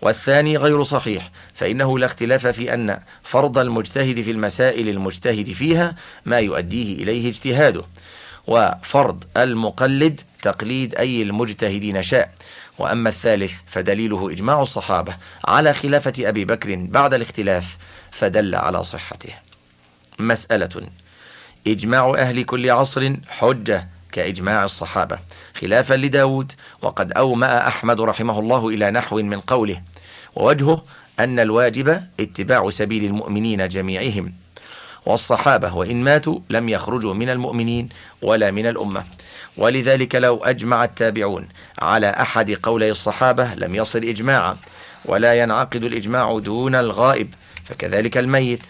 Speaker 1: والثاني غير صحيح فإنه لا اختلاف في أن فرض المجتهد في المسائل المجتهد فيها ما يؤديه إليه اجتهاده وفرض المقلد تقليد أي المجتهدين شاء. وأما الثالث فدليله إجماع الصحابة على خلافة أبي بكر بعد الاختلاف فدل على صحته. مسألة إجماع أهل كل عصر حجة كإجماع الصحابة. خلافا لداود وقد أومأ أحمد رحمه الله إلى نحو من قوله ووجهه أن الواجب اتباع سبيل المؤمنين جميعهم. والصحابة وإن ماتوا لم يخرجوا من المؤمنين ولا من الأمة. ولذلك لو أجمع التابعون على أحد قولي الصحابة لم يصل إجماعا ولا ينعقد الإجماع دون الغائب فكذلك الميت.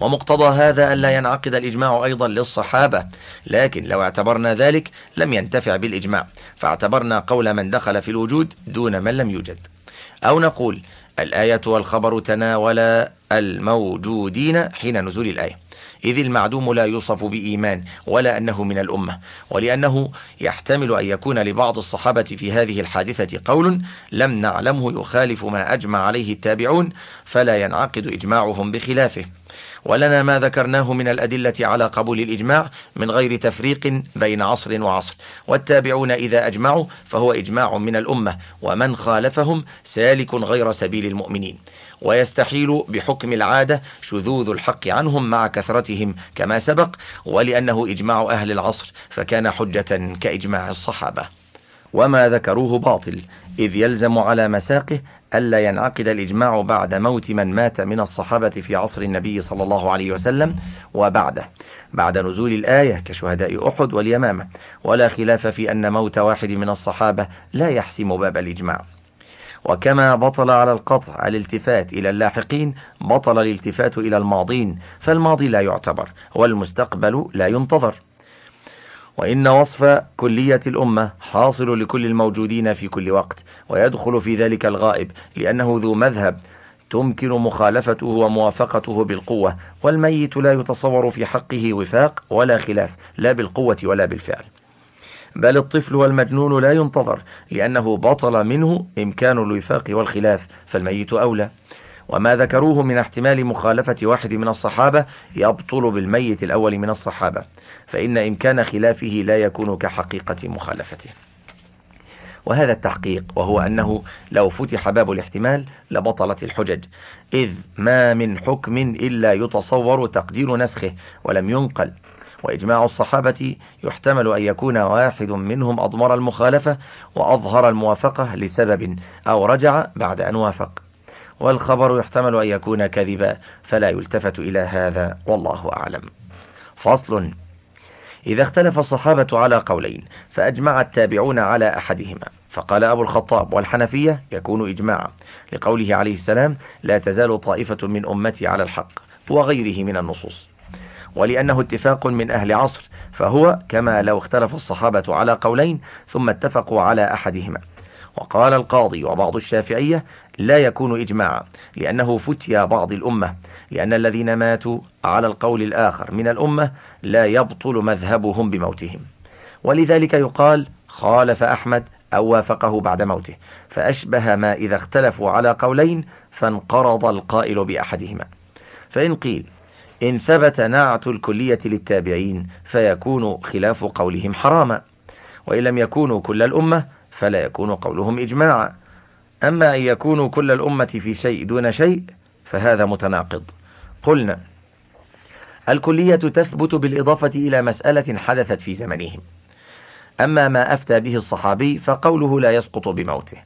Speaker 1: ومقتضى هذا ألا ينعقد الإجماع أيضا للصحابة لكن لو اعتبرنا ذلك لم ينتفع بالإجماع فاعتبرنا قول من دخل في الوجود دون من لم يوجد. أو نقول الآية والخبر تناولا الموجودين حين نزول الآية. إذ المعدوم لا يوصف بإيمان ولا أنه من الأمة ولأنه يحتمل أن يكون لبعض الصحابة في هذه الحادثة قول لم نعلمه يخالف ما أجمع عليه التابعون فلا ينعقد إجماعهم بخلافه. ولنا ما ذكرناه من الأدلة على قبول الإجماع من غير تفريق بين عصر وعصر. والتابعون إذا أجمعوا فهو إجماع من الأمة ومن خالفهم سالك غير سبيل المؤمنين. ويستحيل بحكم العادة شذوذ الحق عنهم مع كثرتهم كما سبق ولأنه إجماع أهل العصر فكان حجة كإجماع الصحابة. وما ذكروه باطل إذ يلزم على مساقه ألا ينعقد الإجماع بعد موت من مات من الصحابة في عصر النبي صلى الله عليه وسلم وبعده. بعد نزول الآية كشهداء أحد واليمامة. ولا خلاف في أن موت واحد من الصحابة لا يحسم باب الإجماع. وكما بطل على القطع الالتفات إلى اللاحقين بطل الالتفات إلى الماضين فالماضي لا يعتبر والمستقبل لا ينتظر. وإن وصف كلية الأمة حاصل لكل الموجودين في كل وقت ويدخل في ذلك الغائب لأنه ذو مذهب. تمكن مخالفته وموافقته بالقوة والميت لا يتصور في حقه وفاق ولا خلاف لا بالقوة ولا بالفعل. بل الطفل والمجنون لا ينتظر لأنه بطل منه إمكان الوفاق والخلاف فالميت أولى. وما ذكروه من احتمال مخالفة واحد من الصحابة يبطل بالميت الأول من الصحابة فإن إمكان خلافه لا يكون كحقيقة مخالفته. وهذا التحقيق وهو أنه لو فتح باب الاحتمال لبطلت الحجج إذ ما من حكم إلا يتصور تقدير نسخه ولم ينقل. وإجماع الصحابة يحتمل أن يكون واحد منهم أضمر المخالفة وأظهر الموافقة لسبب أو رجع بعد أن وافق. والخبر يحتمل أن يكون كذبا فلا يلتفت إلى هذا والله أعلم. فصل إذا اختلف الصحابة على قولين فأجمع التابعون على أحدهما فقال أبو الخطاب والحنفية يكون إجماعا. لقوله عليه السلام لا تزال طائفة من أمتي على الحق وغيره من النصوص. ولأنه اتفاق من أهل عصر فهو كما لو اختلف الصحابة على قولين ثم اتفقوا على أحدهما. وقال القاضي وبعض الشافعية لا يكون إجماعا لأنه فتي بعض الأمة لأن الذين ماتوا على القول الآخر من الأمة لا يبطل مذهبهم بموتهم. ولذلك يقال خالف أحمد أو وافقه بعد موته فأشبه ما إذا اختلفوا على قولين فانقرض القائل بأحدهما. فإن قيل إن ثبت نعت الكلية للتابعين فيكون خلاف قولهم حراما وإن لم يكونوا كل الأمة فلا يكون قولهم إجماعا. أما أن يكونوا كل الأمة في شيء دون شيء فهذا متناقض. قلنا الكلية تثبت بالإضافة إلى مسألة حدثت في زمنهم. أما ما أفتى به الصحابي فقوله لا يسقط بموته.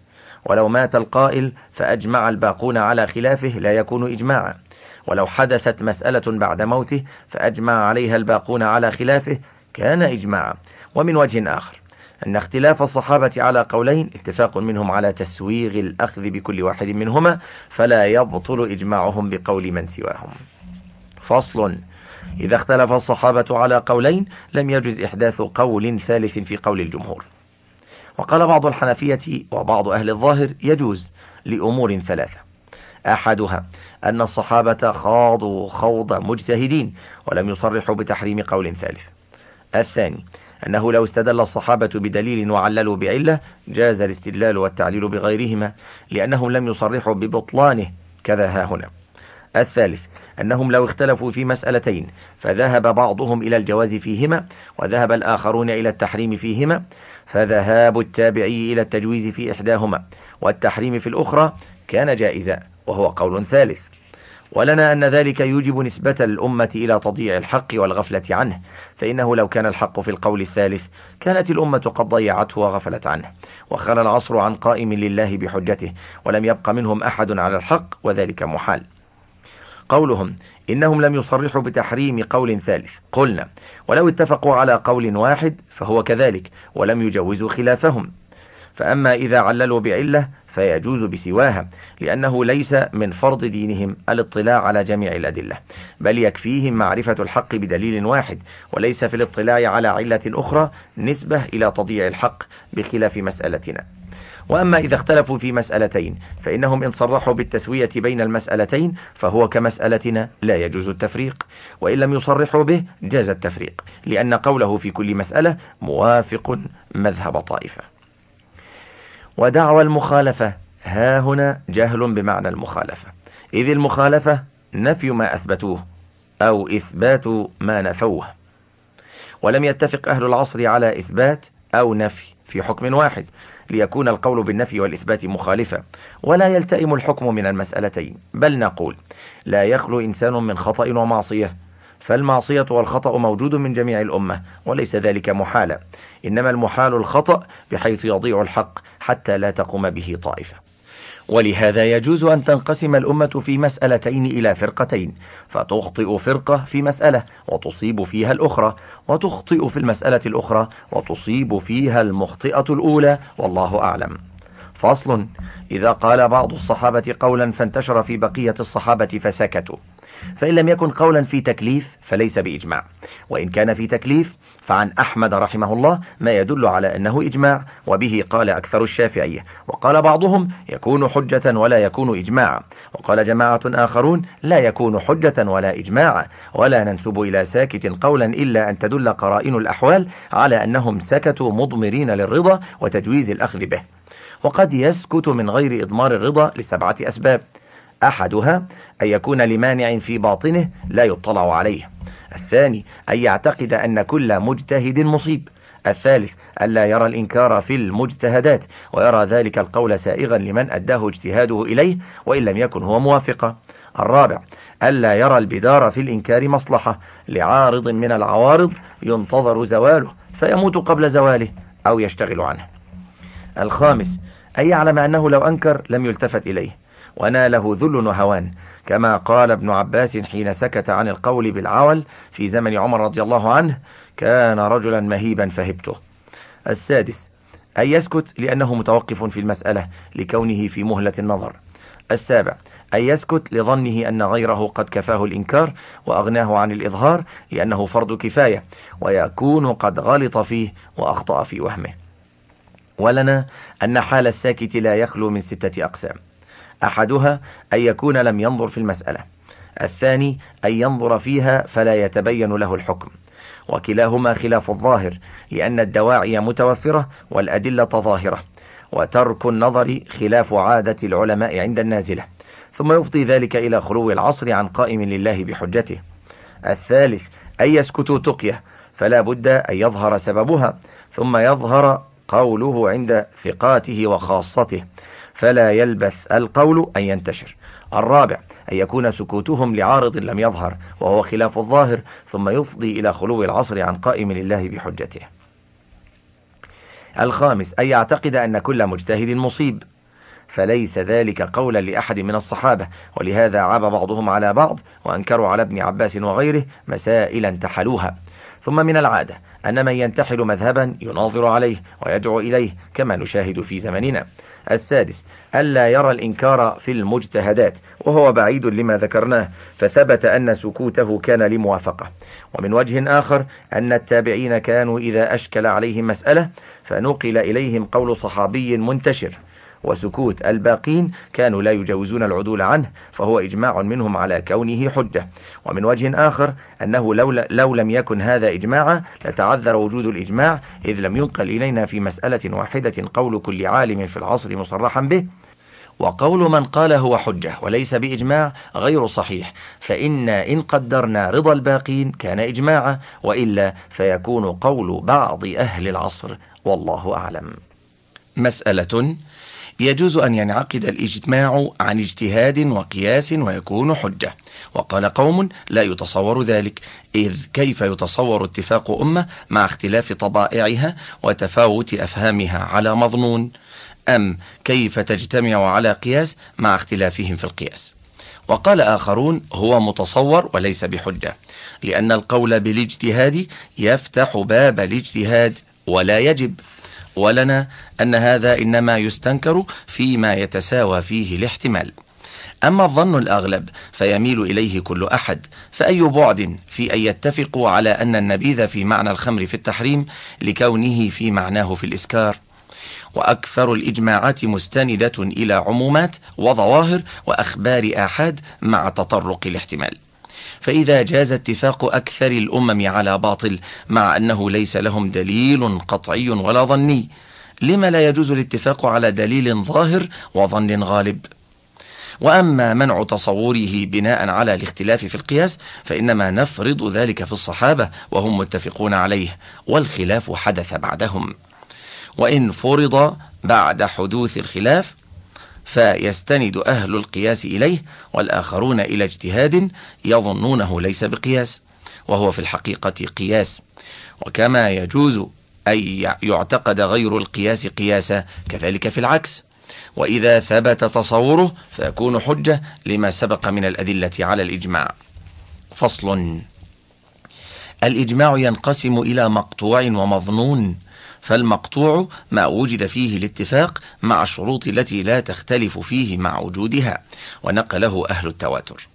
Speaker 1: ولو مات القائل فأجمع الباقون على خلافه لا يكون إجماعا. ولو حدثت مسألة بعد موته فأجمع عليها الباقون على خلافه كان إجماعا. ومن وجه آخر أن اختلاف الصحابة على قولين اتفاق منهم على تسويغ الأخذ بكل واحد منهما فلا يبطل إجماعهم بقول من سواهم. فصل إذا اختلف الصحابة على قولين لم يجز إحداث قول ثالث في قول الجمهور. وقال بعض الحنفية وبعض أهل الظاهر يجوز لأمور ثلاثة. أحدها أن الصحابة خاضوا خوض مجتهدين ولم يصرحوا بتحريم قول ثالث. الثاني أنه لو استدل الصحابة بدليل وعللوا بعلة جاز الاستدلال والتعليل بغيرهما لأنهم لم يصرحوا ببطلانه. كذا ها هنا. الثالث أنهم لو اختلفوا في مسألتين فذهب بعضهم إلى الجواز فيهما وذهب الآخرون إلى التحريم فيهما فذهاب التابعي إلى التجويز في إحداهما والتحريم في الأخرى كان جائزا وهو قول ثالث. ولنا أن ذلك يوجب نسبة الأمة إلى تضييع الحق والغفلة عنه فإنه لو كان الحق في القول الثالث كانت الأمة قد ضيعته وغفلت عنه. وخلى العصر عن قائم لله بحجته ولم يبق منهم أحد على الحق وذلك محال. قولهم إنهم لم يصرحوا بتحريم قول ثالث. قلنا ولو اتفقوا على قول واحد فهو كذلك ولم يجوزوا خلافهم. فأما إذا عللوا بعلة فيجوز بسواها لأنه ليس من فرض دينهم الاطلاع على جميع الأدلة بل يكفيهم معرفة الحق بدليل واحد وليس في الاطلاع على علة أخرى نسبة إلى تضييع الحق بخلاف مسألتنا. وأما إذا اختلفوا في مسألتين فإنهم إن صرحوا بالتسوية بين المسألتين فهو كمسألتنا لا يجوز التفريق وإن لم يصرحوا به جاز التفريق لأن قوله في كل مسألة موافق مذهب طائفة. ودعوى المخالفة. ها هنا جهل بمعنى المخالفة. إذ المخالفة نفي ما أثبتوه أو إثبات ما نفوه. ولم يتفق أهل العصر على إثبات أو نفي في حكم واحد ليكون القول بالنفي والإثبات مخالفا ولا يلتئم الحكم من المسألتين. بل نقول لا يخلو إنسان من خطأ ومعصية. فالمعصية والخطأ موجود من جميع الأمة وليس ذلك محالا. إنما المحال الخطأ بحيث يضيع الحق حتى لا تقوم به طائفة. ولهذا يجوز أن تنقسم الأمة في مسألتين إلى فرقتين فتخطئ فرقة في مسألة وتصيب فيها الأخرى وتخطئ في المسألة الأخرى وتصيب فيها المخطئة الأولى والله أعلم. فصل إذا قال بعض الصحابة قولا فانتشر في بقية الصحابة فسكتوا. فإن لم يكن قولا في تكليف فليس بإجماع. وإن كان في تكليف فعن أحمد رحمه الله ما يدل على أنه إجماع وبه قال أكثر الشافعية وقال بعضهم يكون حجة ولا يكون إجماعا وقال جماعة آخرون لا يكون حجة ولا إجماعا ولا ننسب إلى ساكت قولا إلا أن تدل قرائن الأحوال على أنهم سكتوا مضمرين للرضا وتجويز الأخذ به. وقد يسكت من غير إضمار الرضا لسبعة أسباب. أحدها أن يكون لمانع في باطنه لا يطلع عليه. الثاني أن يعتقد أن كل مجتهد مصيب. الثالث ألا يرى الإنكار في المجتهدات ويرى ذلك القول سائغا لمن أداه اجتهاده إليه وإن لم يكن هو موافقا. الرابع ألا يرى البدار في الإنكار مصلحة. لعارض من العوارض ينتظر زواله فيموت قبل زواله أو يشتغل عنه. الخامس أن يعلم أنه لو أنكر لم يلتفت إليه. وناله ذل وهوان كما قال ابن عباس حين سكت عن القول بالعول في زمن عمر رضي الله عنه كان رجلا مهيبا فهبته. السادس أن يسكت لأنه متوقف في المسألة لكونه في مهلة النظر. السابع أن يسكت لظنه أن غيره قد كفاه الإنكار وأغناه عن الإظهار لأنه فرض كفاية ويكون قد غلط فيه وأخطأ في وهمه. ولنا أن حال الساكت لا يخلو من ستة أقسام. أحدها أن يكون لم ينظر في المسألة. الثاني أن ينظر فيها فلا يتبين له الحكم. وكلاهما خلاف الظاهر لأن الدواعي متوفرة والأدلة ظاهرة وترك النظر خلاف عادة العلماء عند النازلة. ثم يفضي ذلك إلى خلو العصر عن قائم لله بحجته. الثالث أن يسكتوا تقية فلا بد أن يظهر سببها ثم يظهر قوله عند ثقاته وخاصته. فلا يلبث القول أن ينتشر. الرابع أن يكون سكوتهم لعارض لم يظهر وهو خلاف الظاهر ثم يفضي إلى خلو العصر عن قائم لله بحجته. الخامس أن يعتقد أن كل مجتهد مصيب. فليس ذلك قولا لأحد من الصحابة ولهذا عاب بعضهم على بعض وأنكروا على ابن عباس وغيره مسائل انتحلوها ثم من العادة أن من ينتحل مذهبا يناظر عليه ويدعو إليه كما نشاهد في زمننا. السادس ألا يرى الإنكار في المجتهدات وهو بعيد لما ذكرناه فثبت أن سكوته كان لموافقة. ومن وجه آخر أن التابعين كانوا إذا أشكل عليهم مسألة فنقل إليهم قول صحابي منتشر. وسكوت الباقين كانوا لا يجوزون العدول عنه فهو إجماع منهم على كونه حجة. ومن وجه آخر أنه لو, لو لم يكن هذا إجماعا لتعذر وجود الإجماع إذ لم ينقل إلينا في مسألة واحدة قول كل عالم في العصر مصرحا به. وقول من قال هو حجة وليس بإجماع غير صحيح فإن إن قدرنا رضا الباقين كان إجماعا وإلا فيكون قول بعض أهل العصر والله أعلم. مسألة يجوز أن ينعقد الإجماع عن اجتهاد وقياس ويكون حجة. وقال قوم لا يتصور ذلك إذ كيف يتصور اتفاق أمة مع اختلاف طبائعها وتفاوت أفهامها على مظنون أم كيف تجتمع على قياس مع اختلافهم في القياس؟ وقال آخرون هو متصور وليس بحجة لأن القول بالاجتهاد يفتح باب الاجتهاد ولا يجب. ولنا أن هذا إنما يستنكر فيما يتساوى فيه الاحتمال. أما الظن الأغلب فيميل إليه كل أحد فأي بعد في أن يتفقوا على أن النبيذ في معنى الخمر في التحريم لكونه في معناه في الإسكار. وأكثر الإجماعات مستندة إلى عمومات وظواهر وأخبار آحاد مع تطرق الاحتمال. فإذا جاز اتفاق أكثر الأمم على باطل مع أنه ليس لهم دليل قطعي ولا ظني. لما لا يجوز الاتفاق على دليل ظاهر وظن غالب. وأما منع تصوره بناء على الاختلاف في القياس فإنما نفرض ذلك في الصحابة وهم متفقون عليه والخلاف حدث بعدهم. وإن فرض بعد حدوث الخلاف فيستند أهل القياس إليه والآخرون إلى اجتهاد يظنونه ليس بقياس وهو في الحقيقة قياس. وكما يجوز أن يعتقد غير القياس قياسا كذلك في العكس. وإذا ثبت تصوره فيكون حجة لما سبق من الأدلة على الإجماع. فصل الإجماع ينقسم إلى مقطوع ومظنون فالمقطوع ما وجد فيه الاتفاق مع الشروط التي لا تختلف فيه مع وجودها ونقله أهل التواتر.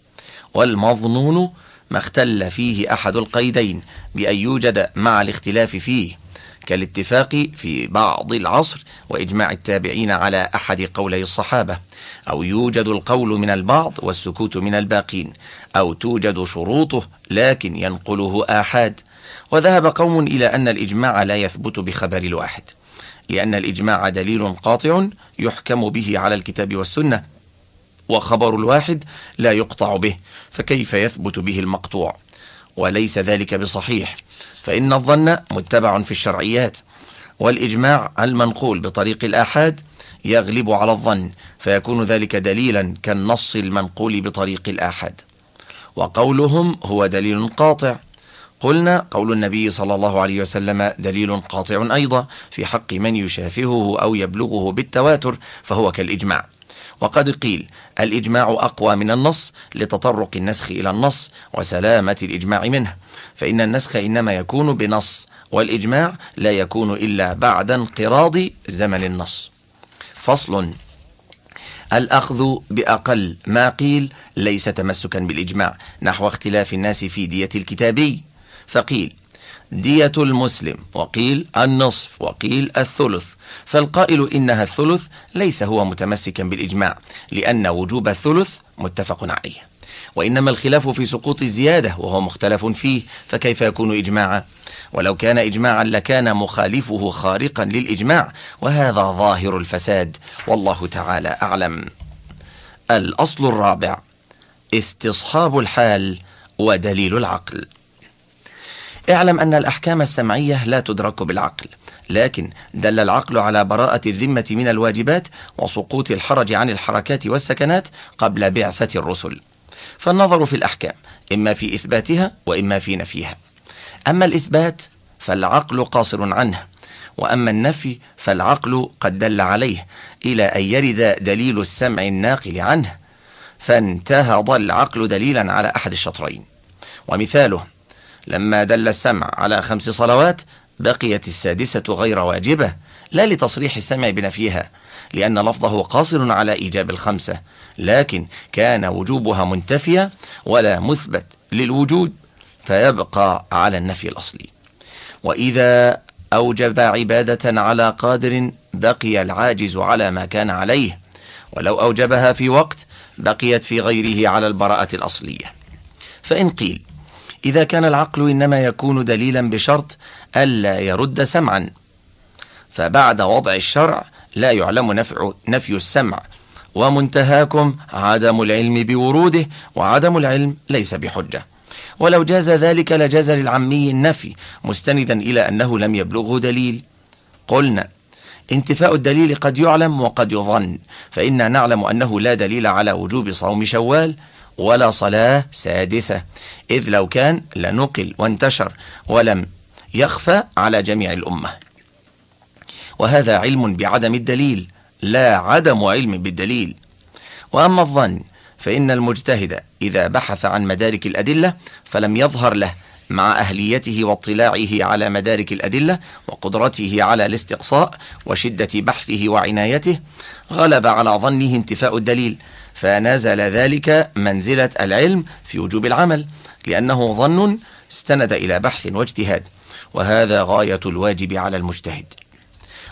Speaker 1: والمظنون ما اختل فيه أحد القيدين بأن يوجد مع الاختلاف فيه كالاتفاق في بعض العصر وإجماع التابعين على أحد قولي الصحابة. أو يوجد القول من البعض والسكوت من الباقين أو توجد شروطه لكن ينقله آحاد. وذهب قوم إلى أن الإجماع لا يثبت بخبر الواحد لأن الإجماع دليل قاطع يحكم به على الكتاب والسنة وخبر الواحد لا يقطع به فكيف يثبت به المقطوع؟ وليس ذلك بصحيح فإن الظن متبع في الشرعيات والإجماع المنقول بطريق الآحاد يغلب على الظن فيكون ذلك دليلا كالنص المنقول بطريق الآحاد. وقولهم هو دليل قاطع قلنا قول النبي صلى الله عليه وسلم دليل قاطع أيضا في حق من يشافهه أو يبلغه بالتواتر فهو كالإجماع. وقد قيل الإجماع أقوى من النص لتطرق النسخ إلى النص وسلامة الإجماع منه فإن النسخ إنما يكون بنص والإجماع لا يكون إلا بعد انقراض زمن النص. فصل الأخذ بأقل ما قيل ليس تمسكا بالإجماع نحو اختلاف الناس في دية الكتابي. فقيل دية المسلم. وقيل النصف. وقيل الثلث. فالقائل إنها الثلث ليس هو متمسكا بالإجماع لأن وجوب الثلث متفق عليه. وإنما الخلاف في سقوط الزيادة وهو مختلف فيه فكيف يكون إجماعا؟ ولو كان إجماعا لكان مخالفه خارقا للإجماع وهذا ظاهر الفساد. والله تعالى أعلم. الأصل الرابع استصحاب الحال ودليل العقل. اعلم أن الأحكام السمعية لا تدرك بالعقل لكن دل العقل على براءة الذمة من الواجبات وسقوط الحرج عن الحركات والسكنات قبل بعثة الرسل. فالنظر في الأحكام إما في إثباتها وإما في نفيها. أما الإثبات فالعقل قاصر عنه. وأما النفي فالعقل قد دل عليه إلى أن يرد دليل السمع الناقل عنه. فانتهض العقل دليلا على أحد الشطرين. ومثاله لما دل السمع على خمس صلوات بقيت السادسة غير واجبة لا لتصريح السمع بنفيها لأن لفظه قاصر على إيجاب الخمسة لكن كان وجوبها منتفيا ولا مثبت للوجود فيبقى على النفي الأصلي. وإذا أوجب عبادة على قادر بقي العاجز على ما كان عليه ولو أوجبها في وقت بقيت في غيره على البراءة الأصلية. فإن قيل إذا كان العقل إنما يكون دليلا بشرط ألا يرد سمعا. فبعد وضع الشرع لا يعلم نفع نفي السمع. ومنتهاكم عدم العلم بوروده وعدم العلم ليس بحجة. ولو جاز ذلك لجاز للعمي النفي مستندا إلى أنه لم يبلغه دليل. قلنا انتفاء الدليل قد يعلم وقد يظن فإنا نعلم أنه لا دليل على وجوب صوم شوال ولا صلاة سادسة. إذ لو كان لنقل وانتشر ولم يخفى على جميع الأمة. وهذا علم بعدم الدليل لا عدم علم بالدليل. وأما الظن فإن المجتهد إذا بحث عن مدارك الأدلة فلم يظهر له مع أهليته واطلاعه على مدارك الأدلة وقدرته على الاستقصاء وشدة بحثه وعنايته غلب على ظنه انتفاء الدليل. فنزل ذلك منزلة العلم في وجوب العمل لأنه ظن استند إلى بحث واجتهاد وهذا غاية الواجب على المجتهد.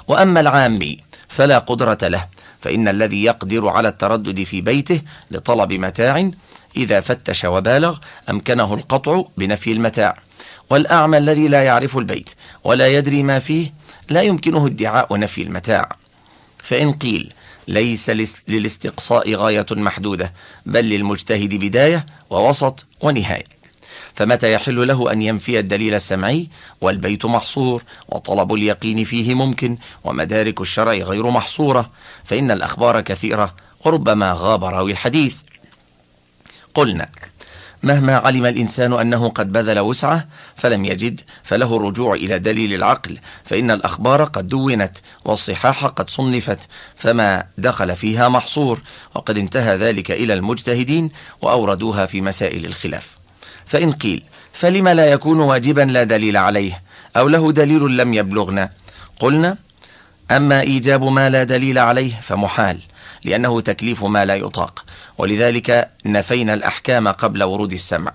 Speaker 1: وأما العامي فلا قدرة له فإن الذي يقدر على التردد في بيته لطلب متاع إذا فتش وبالغ أمكنه القطع بنفي المتاع. والأعمى الذي لا يعرف البيت ولا يدري ما فيه لا يمكنه ادعاء نفي المتاع. فإن قيل ليس للاستقصاء غاية محدودة بل للمجتهد بداية ووسط ونهاية. فمتى يحل له أن ينفي الدليل السمعي؟ والبيت محصور وطلب اليقين فيه ممكن ومدارك الشرع غير محصورة. فإن الأخبار كثيرة وربما غاب راوي الحديث. قلنا مهما علم الإنسان أنه قد بذل وسعه فلم يجد فله الرجوع إلى دليل العقل فإن الأخبار قد دونت والصحاح قد صنفت فما دخل فيها محصور وقد انتهى ذلك إلى المجتهدين وأوردوها في مسائل الخلاف. فإن قيل فلم لا يكون واجبا لا دليل عليه أو له دليل لم يبلغنا؟ قلنا أما إيجاب ما لا دليل عليه فمحال لأنه تكليف ما لا يطاق. ولذلك نفينا الأحكام قبل ورود السمع.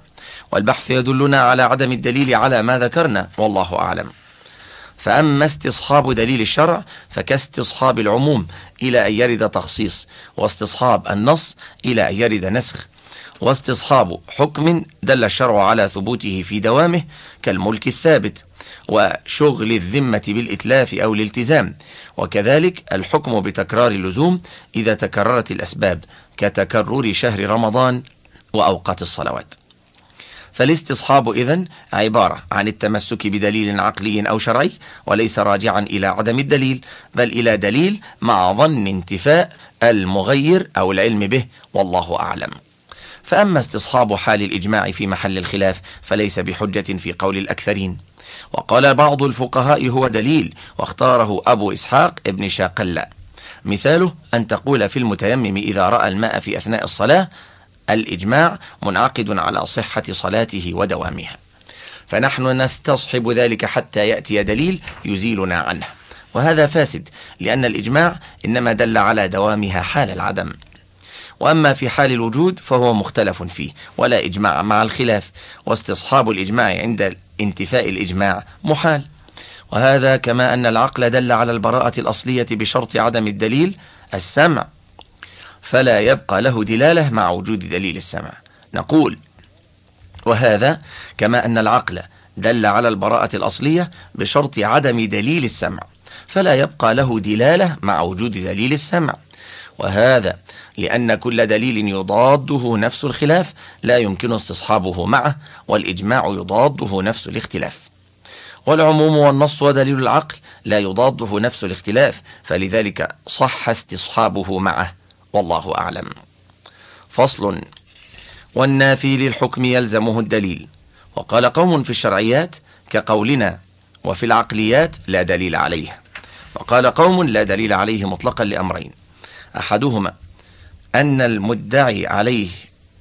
Speaker 1: والبحث يدلنا على عدم الدليل على ما ذكرنا والله أعلم. فأما استصحاب دليل الشرع فكاستصحاب العموم إلى أن يرد تخصيص واستصحاب النص إلى أن يرد نسخ واستصحاب حكم دل الشرع على ثبوته في دوامه كالملك الثابت. وشغل الذمة بالإتلاف أو الالتزام. وكذلك الحكم بتكرار اللزوم إذا تكررت الأسباب كتكرر شهر رمضان وأوقات الصلوات. فالاستصحاب إذن عبارة عن التمسك بدليل عقلي أو شرعي وليس راجعا إلى عدم الدليل بل إلى دليل مع ظن انتفاء المغير أو العلم به والله أعلم. فأما استصحاب حال الإجماع في محل الخلاف فليس بحجة في قول الأكثرين. وقال بعض الفقهاء هو دليل واختاره أبو إسحاق ابن شاقلة. مثاله أن تقول في المتيمم إذا رأى الماء في أثناء الصلاة الإجماع منعقد على صحة صلاته ودوامها. فنحن نستصحب ذلك حتى يأتي دليل يزيلنا عنه. وهذا فاسد لأن الإجماع إنما دل على دوامها حال العدم. وأما في حال الوجود فهو مختلف فيه ولا إجماع مع الخلاف. واستصحاب الإجماع عند انتفاء الإجماع محال. وهذا كما أن العقل دل على البراءة الأصلية بشرط عدم الدليل السمع فلا يبقى له دلالة مع وجود دليل السمع. نقول وهذا كما أن العقل دل على البراءة الأصلية بشرط عدم دليل السمع فلا يبقى له دلالة مع وجود دليل السمع. وهذا لأن كل دليل يضاده نفس الخلاف لا يمكن استصحابه معه والإجماع يضاده نفس الاختلاف. والعموم والنص ودليل العقل لا يضاده نفس الاختلاف فلذلك صح استصحابه معه والله أعلم. فصل والنافي للحكم يلزمه الدليل. وقال قوم في الشرعيات كقولنا وفي العقليات لا دليل عليه. وقال قوم لا دليل عليه مطلقا لأمرين أحدهما أن المدعي عليه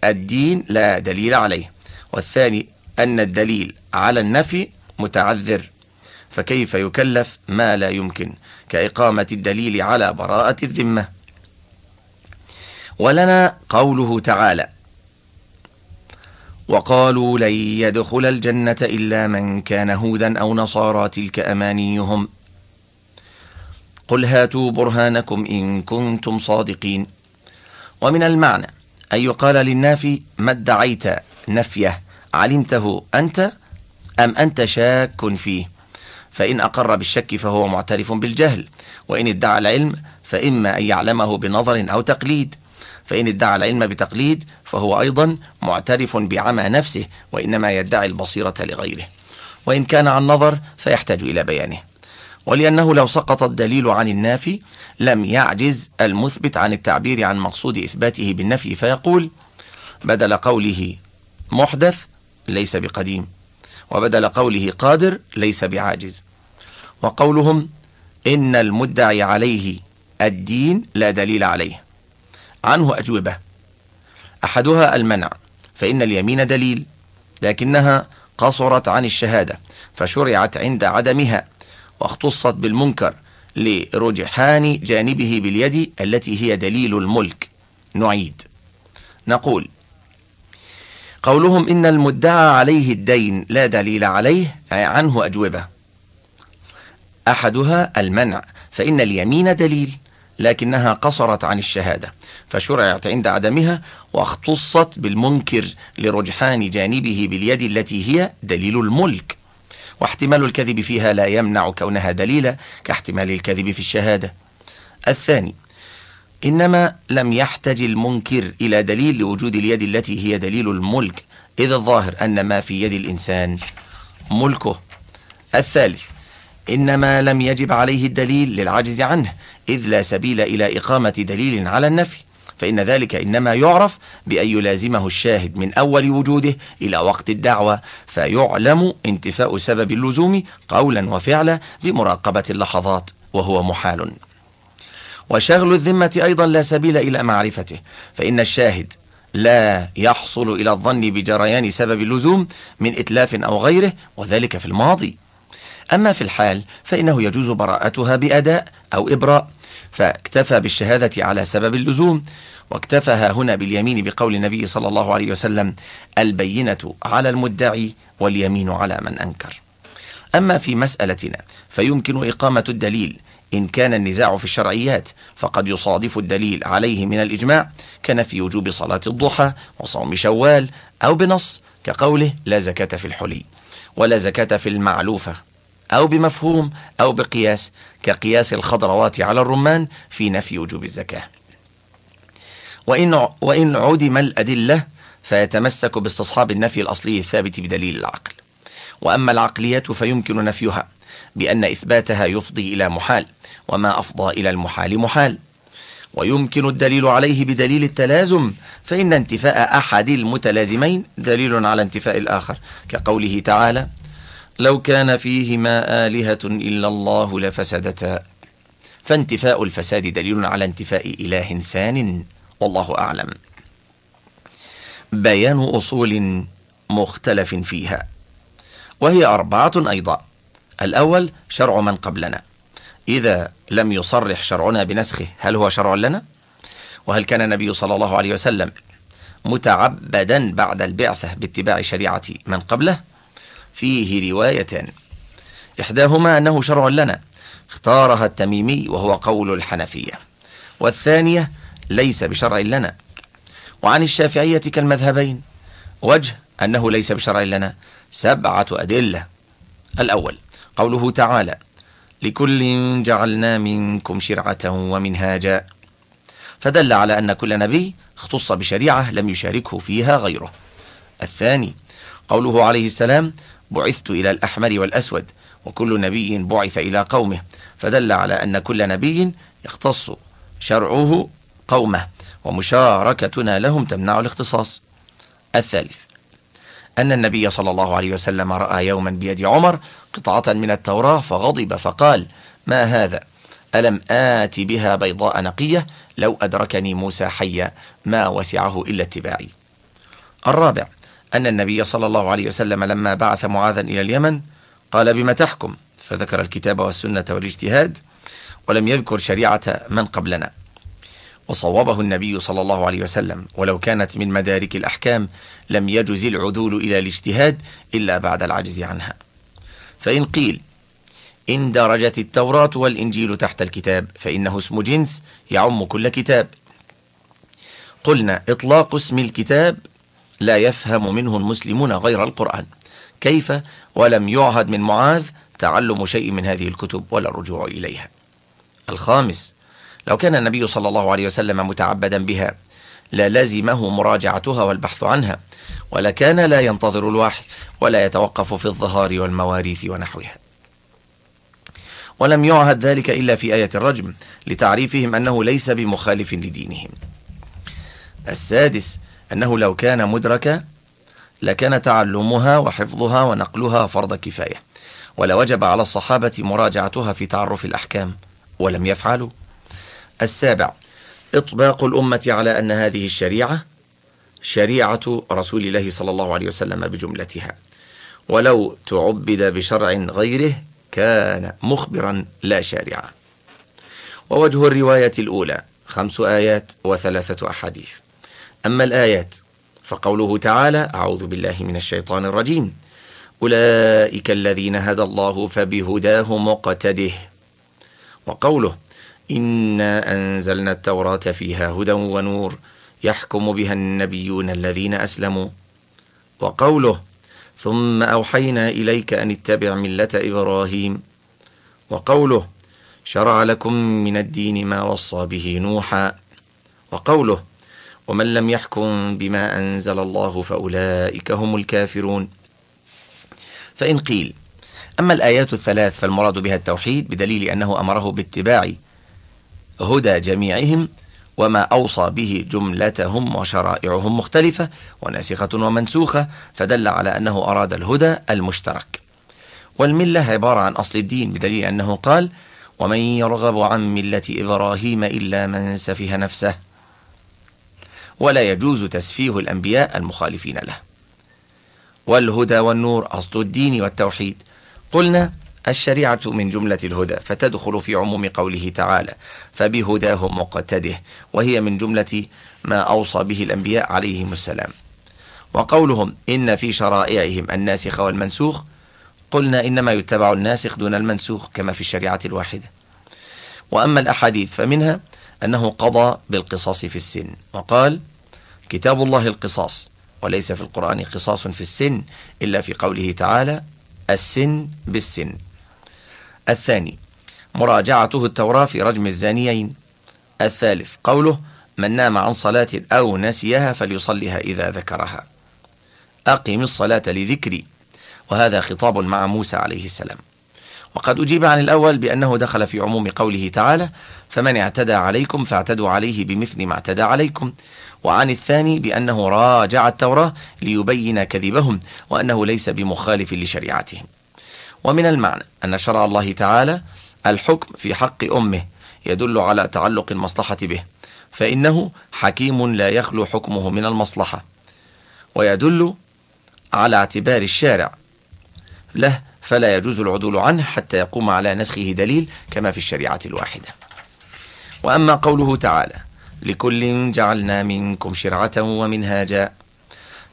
Speaker 1: الدين لا دليل عليه والثاني أن الدليل على النفي متعذر. فكيف يكلف ما لا يمكن كإقامة الدليل على براءة الذمة؟ ولنا قوله تعالى وقالوا لن يدخل الجنة إلا من كان هودا أو نصارى تلك أمانيهم. قل هاتوا برهانكم إن كنتم صادقين. ومن المعنى أن يقال للنافي ما ادعيت نفيه علمته أنت أم أنت شاك فيه؟ فإن أقر بالشك فهو معترف بالجهل وإن ادعى العلم فإما أن يعلمه بنظر أو تقليد. فإن ادعى العلم بتقليد فهو أيضا معترف بعمى نفسه وإنما يدعي البصيرة لغيره. وإن كان عن نظر فيحتاج إلى بيانه. ولأنه لو سقط الدليل عن النافي لم يعجز المثبت عن التعبير عن مقصود إثباته بالنفي فيقول بدل قوله محدث ليس بقديم وبدل قوله قادر ليس بعاجز. وقولهم إن المدعي عليه الدين لا دليل عليه. عنه أجوبة. أحدها المنع فإن اليمين دليل لكنها قصرت عن الشهادة فشرعت عند عدمها. واختصت بالمنكر لرجحان جانبه باليد التي هي دليل الملك. نعيد. نقول قولهم إن المدعى عليه الدين لا دليل عليه عنه أجوبة. أحدها المنع فإن اليمين دليل لكنها قصرت عن الشهادة فشرعت عند عدمها واختصت بالمنكر لرجحان جانبه باليد التي هي دليل الملك. واحتمال الكذب فيها لا يمنع كونها دليلا كاحتمال الكذب في الشهادة. الثاني إنما لم يحتج المنكر إلى دليل لوجود اليد التي هي دليل الملك إذ الظاهر أن ما في يد الإنسان ملكه. الثالث إن ما لم يجب عليه الدليل للعجز عنه إذ لا سبيل إلى إقامة دليل على النفي. فإن ذلك إنما يعرف بأن يلازمه الشاهد من أول وجوده إلى وقت الدعوة فيعلم انتفاء سبب اللزوم قولا وفعلا بمراقبة اللحظات وهو محال. وشغل الذمة أيضا لا سبيل إلى معرفته فإن الشاهد لا يحصل إلى الظن بجريان سبب اللزوم من إتلاف أو غيره وذلك في الماضي. أما في الحال فإنه يجوز براءتها بأداء أو إبراء فاكتفى بالشهادة على سبب اللزوم واكتفى هنا باليمين بقول النبي صلى الله عليه وسلم البينة على المدعي واليمين على من أنكر. أما في مسألتنا فيمكن إقامة الدليل إن كان النزاع في الشرعيات فقد يصادف الدليل عليه من الإجماع كنفي وجوب صلاة الضحى وصوم شوال أو بنص كقوله لا زكاة في الحلي ولا زكاة في المعلوفة. أو بمفهوم أو بقياس كقياس الخضروات على الرمان في نفي وجوب الزكاة. وإن, وإن عدم الأدلة فيتمسك باستصحاب النفي الأصلي الثابت بدليل العقل. وأما العقليات فيمكن نفيها بأن إثباتها يفضي إلى محال وما أفضى إلى المحال محال. ويمكن الدليل عليه بدليل التلازم فإن انتفاء أحد المتلازمين دليل على انتفاء الآخر كقوله تعالى لو كان فيهما آلهة إلا الله لفسدتا فانتفاء الفساد دليل على انتفاء إله ثان والله أعلم بيان أصول مختلف فيها وهي أربعة أيضا الأول شرع من قبلنا إذا لم يصرح شرعنا بنسخه هل هو شرع لنا؟ وهل كان النبي صلى الله عليه وسلم متعبدا بعد البعثة باتباع شريعة من قبله؟ فيه روايتان إحداهما أنه شرع لنا اختارها التميمي وهو قول الحنفية. والثانية ليس بشرع لنا. وعن الشافعية كالمذهبين وجه أنه ليس بشرع لنا. سبعة أدلة. الأول قوله تعالى لكل جعلنا منكم شرعة ومنهاجا. فدل على أن كل نبي اختص بشريعة لم يشاركه فيها غيره. الثاني قوله عليه السلام بعثت إلى الأحمر والأسود وكل نبي بعث إلى قومه فدل على أن كل نبي يختص شرعه قومه ومشاركتنا لهم تمنع الاختصاص. الثالث أن النبي صلى الله عليه وسلم رأى يوما بيد عمر قطعة من التوراة فغضب فقال ما هذا؟ ألم آت بها بيضاء نقية؟ لو أدركني موسى حيا ما وسعه إلا اتباعي. الرابع أن النبي صلى الله عليه وسلم لما بعث معاذا إلى اليمن قال بما تحكم؟ فذكر الكتاب والسنة والاجتهاد ولم يذكر شريعة من قبلنا. وصوبه النبي صلى الله عليه وسلم ولو كانت من مدارك الأحكام لم يجز العدول إلى الاجتهاد إلا بعد العجز عنها. فإن قيل إن درجت التوراة والإنجيل تحت الكتاب فإنه اسم جنس يعم كل كتاب. قلنا إطلاق اسم الكتاب لا يفهم منه المسلمون غير القرآن. كيف؟ ولم يعهد من معاذ تعلم شيء من هذه الكتب ولا الرجوع إليها. الخامس لو كان النبي صلى الله عليه وسلم متعبدا بها للزمه مراجعتها والبحث عنها ولكان لا ينتظر الوحي ولا يتوقف في الظهار والمواريث ونحوها. ولم يعهد ذلك إلا في آية الرجم لتعريفهم أنه ليس بمخالف لدينهم. السادس أنه لو كان مدركا لكان تعلمها وحفظها ونقلها فرض كفاية ولوجب على الصحابة مراجعتها في تعرف الأحكام ولم يفعلوا. السابع إطباق الأمة على أن هذه الشريعة شريعة رسول الله صلى الله عليه وسلم بجملتها. ولو تعبد بشرع غيره كان مخبرا لا شارعا. ووجه الرواية الأولى خمس آيات وثلاثة أحاديث. أما الآيات فقوله تعالى أعوذ بالله من الشيطان الرجيم. أولئك الذين هدى الله فبهداه مقتده. وقوله إنا أنزلنا التوراة فيها هدى ونور يحكم بها النبيون الذين أسلموا. وقوله ثم أوحينا إليك أن اتبع ملة إبراهيم. وقوله شرع لكم من الدين ما وصى به نوحا. وقوله ومن لم يحكم بما أنزل الله فأولئك هم الكافرون. فإن قيل أما الآيات الثلاث فالمراد بها التوحيد بدليل أنه أمره باتباع هدى جميعهم وما أوصى به جملتهم وشرائعهم مختلفة وناسخة ومنسوخة فدل على أنه أراد الهدى المشترك. والملة عبارة عن أصل الدين بدليل أنه قال ومن يرغب عن ملة إبراهيم إلا من سفه نفسه. ولا يجوز تسفيه الأنبياء المخالفين له. والهدى والنور أصل الدين والتوحيد. قلنا الشريعة من جملة الهدى فتدخل في عموم قوله تعالى فبهداه مقتده وهي من جملة ما أوصى به الأنبياء عليهم السلام. وقولهم إن في شرائعهم الناسخ والمنسوخ. قلنا إنما يتبع الناسخ دون المنسوخ كما في الشريعة الواحدة. وأما الأحاديث فمنها أنه قضى بالقصاص في السن. وقال كتاب الله القصاص وليس في القرآن قصاص في السن إلا في قوله تعالى السن بالسن. الثاني مراجعته التوراة في رجم الزانيين. الثالث قوله من نام عن صلاة أو نسيها فليصلها إذا ذكرها. أقم الصلاة لذكري. وهذا خطاب مع موسى عليه السلام. وقد أجيب عن الأول بأنه دخل في عموم قوله تعالى فمن اعتدى عليكم فاعتدوا عليه بمثل ما اعتدى عليكم. وعن الثاني بأنه راجع التوراة ليبين كذبهم وأنه ليس بمخالف لشريعتهم. ومن المعنى أن شرع الله تعالى الحكم في حق أمه يدل على تعلق المصلحة به فإنه حكيم لا يخلو حكمه من المصلحة ويدل على اعتبار الشارع له فلا يجوز العدول عنه حتى يقوم على نسخه دليل كما في الشريعة الواحدة. وأما قوله تعالى لكل جعلنا منكم شرعة ومنهاجا.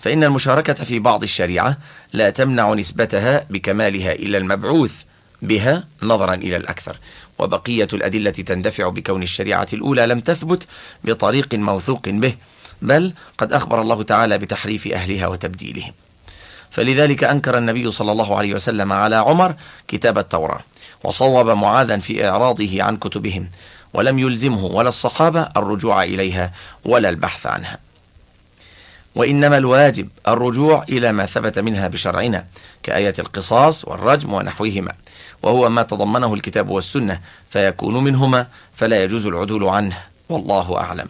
Speaker 1: فإن المشاركة في بعض الشريعة لا تمنع نسبتها بكمالها إلى المبعوث بها نظرا إلى الأكثر. وبقية الأدلة تندفع بكون الشريعة الأولى لم تثبت بطريق موثوق به بل قد أخبر الله تعالى بتحريف أهلها وتبديلهم. فلذلك أنكر النبي صلى الله عليه وسلم على عمر كتاب التوراة وصوب معاذا في إعراضه عن كتبهم. ولم يلزمه ولا الصحابة الرجوع إليها ولا البحث عنها. وإنما الواجب الرجوع إلى ما ثبت منها بشرعنا كآية القصاص والرجم ونحوهما وهو ما تضمنه الكتاب والسنة فيكون منهما فلا يجوز العدول عنه والله أعلم.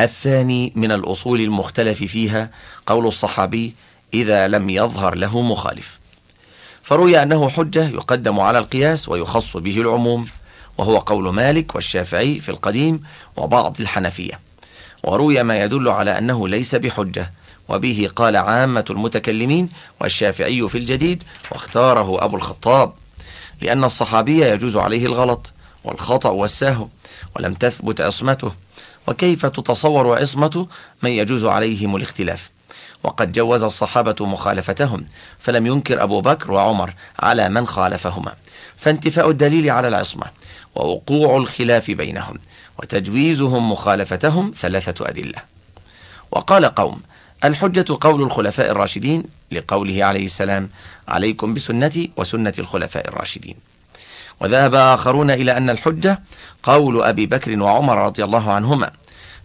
Speaker 1: الثاني من الأصول المختلف فيها قول الصحابي إذا لم يظهر له مخالف فروي أنه حجة يقدم على القياس ويخص به العموم. وهو قول مالك والشافعي في القديم وبعض الحنفية. وروي ما يدل على أنه ليس بحجة وبه قال عامة المتكلمين والشافعي في الجديد واختاره أبو الخطاب لأن الصحابي يجوز عليه الغلط والخطأ والسهو ولم تثبت عصمته وكيف تتصور عصمة من يجوز عليهم الاختلاف؟ وقد جوز الصحابة مخالفتهم فلم ينكر أبو بكر وعمر على من خالفهما. فانتفاء الدليل على العصمة ووقوع الخلاف بينهم وتجويزهم مخالفتهم ثلاثة أدلة. وقال قوم الحجة قول الخلفاء الراشدين لقوله عليه السلام عليكم بسنتي وسنة الخلفاء الراشدين وذهب آخرون إلى أن الحجة قول أبي بكر وعمر رضي الله عنهما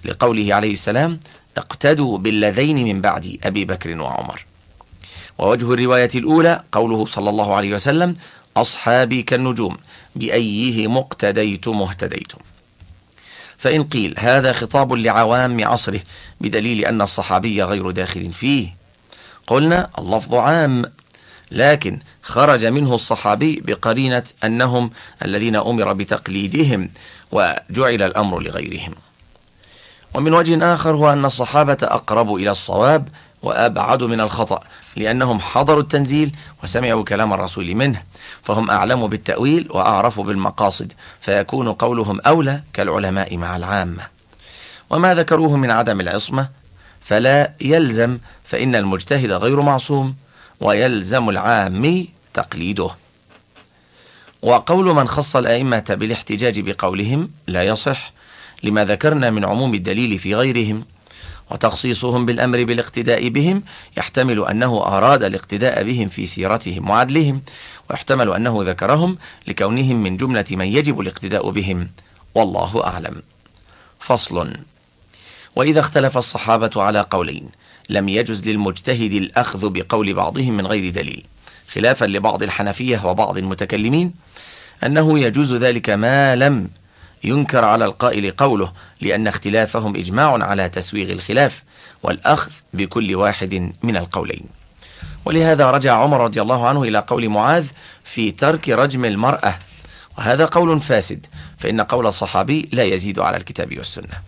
Speaker 1: لقوله عليه السلام اقتدوا بالذين من بعد أبي بكر وعمر. ووجه الرواية الأولى قوله صلى الله عليه وسلم أصحابي كالنجوم بأيهم اقتديتم اهتديتم فإن قيل هذا خطاب لعوام عصره بدليل أن الصحابي غير داخل فيه. قلنا اللفظ عام لكن خرج منه الصحابي بقرينة أنهم الذين أمر بتقليدهم وجعل الأمر لغيرهم. ومن وجه آخر هو أن الصحابة أقرب إلى الصواب وأبعد من الخطأ لأنهم حضروا التنزيل وسمعوا كلام الرسول منه فهم أعلم بالتأويل وأعرف بالمقاصد فيكون قولهم أولى كالعلماء مع العامة. وما ذكروه من عدم العصمة فلا يلزم فإن المجتهد غير معصوم ويلزم العامي تقليده. وقول من خص الأئمة بالاحتجاج بقولهم لا يصح لما ذكرنا من عموم الدليل في غيرهم وتخصيصهم بالأمر بالاقتداء بهم يحتمل أنه أراد الاقتداء بهم في سيرتهم وعدلهم ويحتمل أنه ذكرهم لكونهم من جملة من يجب الاقتداء بهم. والله أعلم. فصل. وإذا اختلف الصحابة على قولين لم يجز للمجتهد الأخذ بقول بعضهم من غير دليل خلافا لبعض الحنفية وبعض المتكلمين أنه يجوز ذلك ما لم ينكر على القائل قوله لأن اختلافهم إجماع على تسويغ الخلاف والأخذ بكل واحد من القولين. ولهذا رجع عمر رضي الله عنه إلى قول معاذ في ترك رجم المرأة. وهذا قول فاسد فإن قول الصحابي لا يزيد على الكتاب والسنة.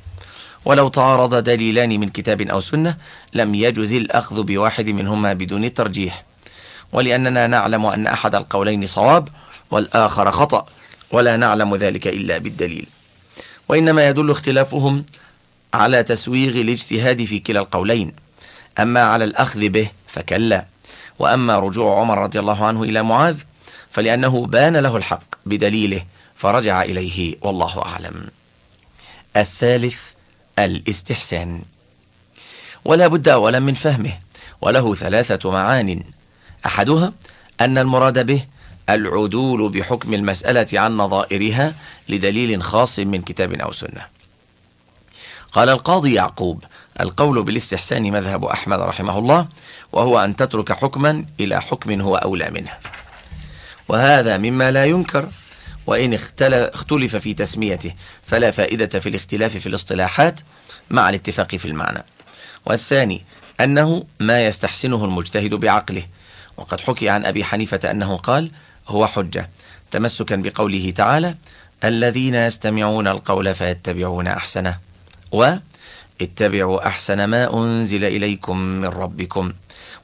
Speaker 1: ولو تعارض دليلان من كتاب أو سنة لم يجز الأخذ بواحد منهما بدون الترجيح. ولأننا نعلم أن أحد القولين صواب والآخر خطأ. ولا نعلم ذلك إلا بالدليل. وإنما يدل اختلافهم على تسويغ الاجتهاد في كلا القولين. أما على الأخذ به فكلا. وأما رجوع عمر رضي الله عنه إلى معاذ فلأنه بان له الحق بدليله فرجع إليه والله أعلم. الثالث الاستحسان. ولا بد أولا من فهمه وله ثلاثة معان. أحدها أن المراد به العدول بحكم المسألة عن نظائرها لدليل خاص من كتاب أو سنة. قال القاضي يعقوب القول بالاستحسان مذهب أحمد رحمه الله وهو أن تترك حكما إلى حكم هو أولى منه. وهذا مما لا ينكر وإن اختلف في تسميته فلا فائدة في الاختلاف في الاصطلاحات مع الاتفاق في المعنى. والثاني أنه ما يستحسنه المجتهد بعقله. وقد حكي عن أبي حنيفة أنه قال هو حجة. تمسكا بقوله تعالى الذين يستمعون القول فيتبعون أحسنه. واتبعوا أحسن ما أنزل إليكم من ربكم.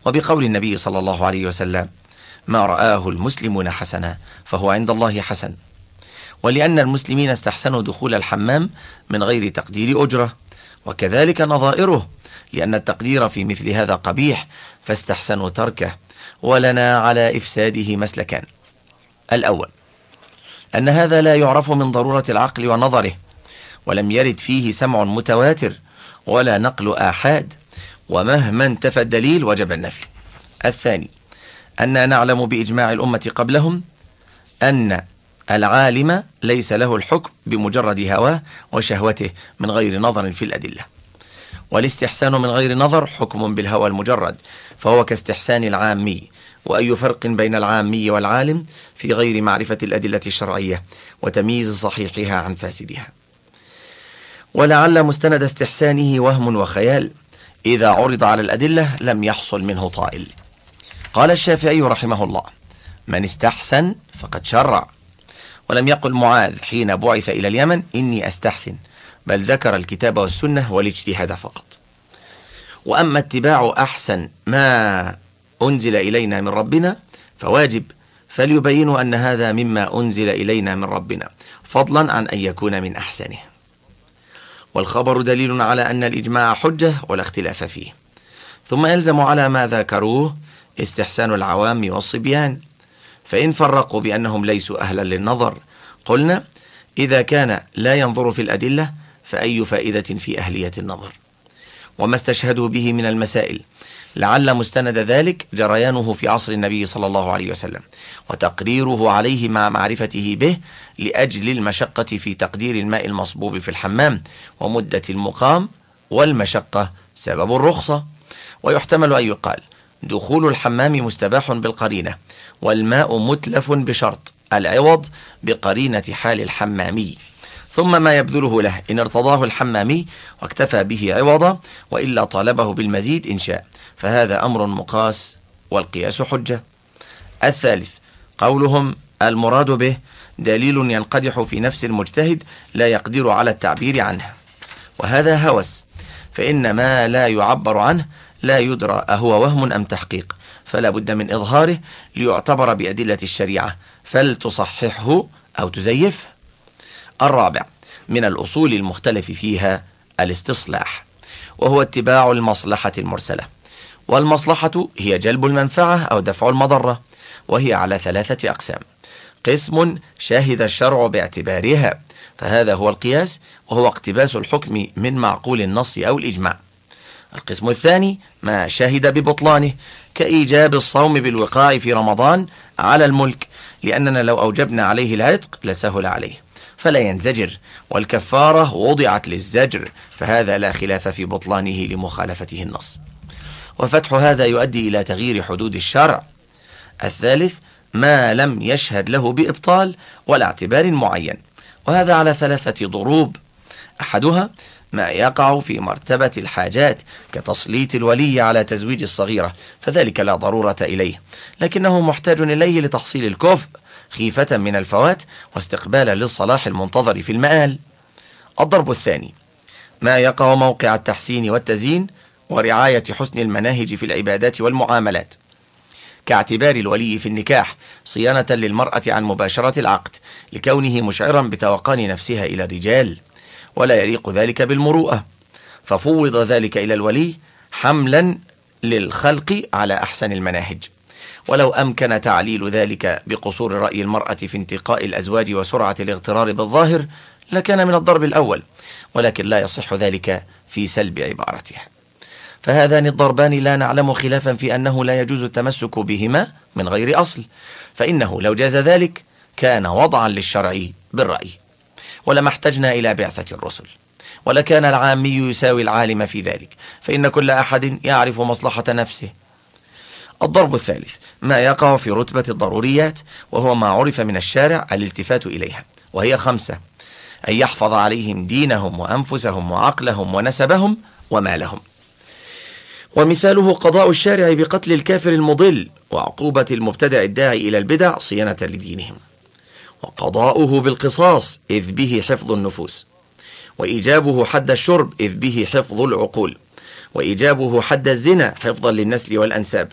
Speaker 1: وبقول النبي صلى الله عليه وسلم ما رآه المسلمون حسنا فهو عند الله حسن. ولأن المسلمين استحسنوا دخول الحمام من غير تقدير أجرة. وكذلك نظائره لأن التقدير في مثل هذا قبيح فاستحسنوا تركه ولنا على إفساده مسلكان الأول أن هذا لا يعرف من ضرورة العقل ونظره ولم يرد فيه سمع متواتر ولا نقل آحاد ومهما انتفى الدليل وجب النفي. الثاني أن نعلم بإجماع الأمة قبلهم أن العالم ليس له الحكم بمجرد هواه وشهوته من غير نظر في الأدلة. والاستحسان من غير نظر حكم بالهوى المجرد فهو كاستحسان العامي وأي فرق بين العامي والعالم في غير معرفة الأدلة الشرعية وتمييز صحيحها عن فاسدها. ولعل مستند استحسانه وهم وخيال. إذا عرض على الأدلة لم يحصل منه طائل. قال الشافعي رحمه الله من استحسن فقد شرع. ولم يقل معاذ حين بعث إلى اليمن إني أستحسن. بل ذكر الكتاب والسنة والاجتهاد فقط. وأما اتباع أحسن ما أنزل إلينا من ربنا فواجب. فليبينوا أن هذا مما أنزل إلينا من ربنا فضلا عن أن يكون من أحسنه. والخبر دليل على أن الإجماع حجة ولا اختلاف فيه. ثم يلزم على ما ذكروه استحسان العوام والصبيان. فإن فرقوا بأنهم ليسوا أهلا للنظر قلنا إذا كان لا ينظر في الأدلة فأي فائدة في أهلية النظر؟ وما استشهدوا به من المسائل؟ لعل مستند ذلك جريانه في عصر النبي صلى الله عليه وسلم وتقريره عليه مع معرفته به لأجل المشقة في تقدير الماء المصبوب في الحمام ومدة المقام والمشقة سبب الرخصة. ويحتمل أن يقال دخول الحمام مستباح بالقرينة والماء متلف بشرط العوض بقرينة حال الحمامي. ثم ما يبذله له. إن ارتضاه الحمامي واكتفى به عوضا وإلا طالبه بالمزيد إن شاء. فهذا أمر مقاس والقياس حجة. الثالث قولهم المراد به دليل ينقدح في نفس المجتهد لا يقدر على التعبير عنه. وهذا هوس فإن ما لا يعبر عنه لا يدرى أهو وهم أم تحقيق. فلا بد من إظهاره ليعتبر بأدلة الشريعة. فلتصححه أو تزيفه. الرابع من الأصول المختلف فيها الاستصلاح وهو اتباع المصلحة المرسلة. والمصلحة هي جلب المنفعة أو دفع المضرة وهي على ثلاثة أقسام. قسم شاهد الشرع باعتبارها فهذا هو القياس وهو اقتباس الحكم من معقول النص أو الإجماع. القسم الثاني ما شهد ببطلانه كإيجاب الصوم بالوقاع في رمضان على الملك لأننا لو أوجبنا عليه العتق لسهل عليه. فلا ينزجر والكفارة وضعت للزجر فهذا لا خلاف في بطلانه لمخالفته النص. وفتح هذا يؤدي إلى تغيير حدود الشرع. الثالث ما لم يشهد له بإبطال ولا اعتبار معين. وهذا على ثلاثة ضروب. أحدها ما يقع في مرتبة الحاجات كتسليط الولي على تزويج الصغيرة فذلك لا ضرورة إليه لكنه محتاج إليه لتحصيل الكفء. خيفة من الفوات واستقبالا للصلاح المنتظر في المآل. الضرب الثاني ما يقع موقع التحسين والتزيين ورعاية حسن المناهج في العبادات والمعاملات. كاعتبار الولي في النكاح صيانة للمرأة عن مباشرة العقد لكونه مشعرا بتوقان نفسها إلى الرجال ولا يليق ذلك بالمروءة. ففوض ذلك إلى الولي حملا للخلق على أحسن المناهج. ولو أمكن تعليل ذلك بقصور رأي المرأة في انتقاء الأزواج وسرعة الاغترار بالظاهر لكان من الضرب الأول ولكن لا يصح ذلك في سلب عبارتها. فهذان الضربان لا نعلم خلافا في أنه لا يجوز التمسك بهما من غير أصل فإنه لو جاز ذلك كان وضعا للشرع بالرأي. ولما احتجنا إلى بعثة الرسل ولكان العامي يساوي العالم في ذلك فإن كل أحد يعرف مصلحة نفسه. الضرب الثالث ما يقع في رتبة الضروريات وهو ما عرف من الشارع الالتفات إليها وهي خمسة أن يحفظ عليهم دينهم وأنفسهم وعقلهم ونسبهم ومالهم. ومثاله قضاء الشارع بقتل الكافر المضل وعقوبة المبتدع الداعي إلى البدع صيانة لدينهم. وقضاؤه بالقصاص إذ به حفظ النفوس. وإيجابه حد الشرب إذ به حفظ العقول. وإيجابه حد الزنا حفظا للنسل والأنساب.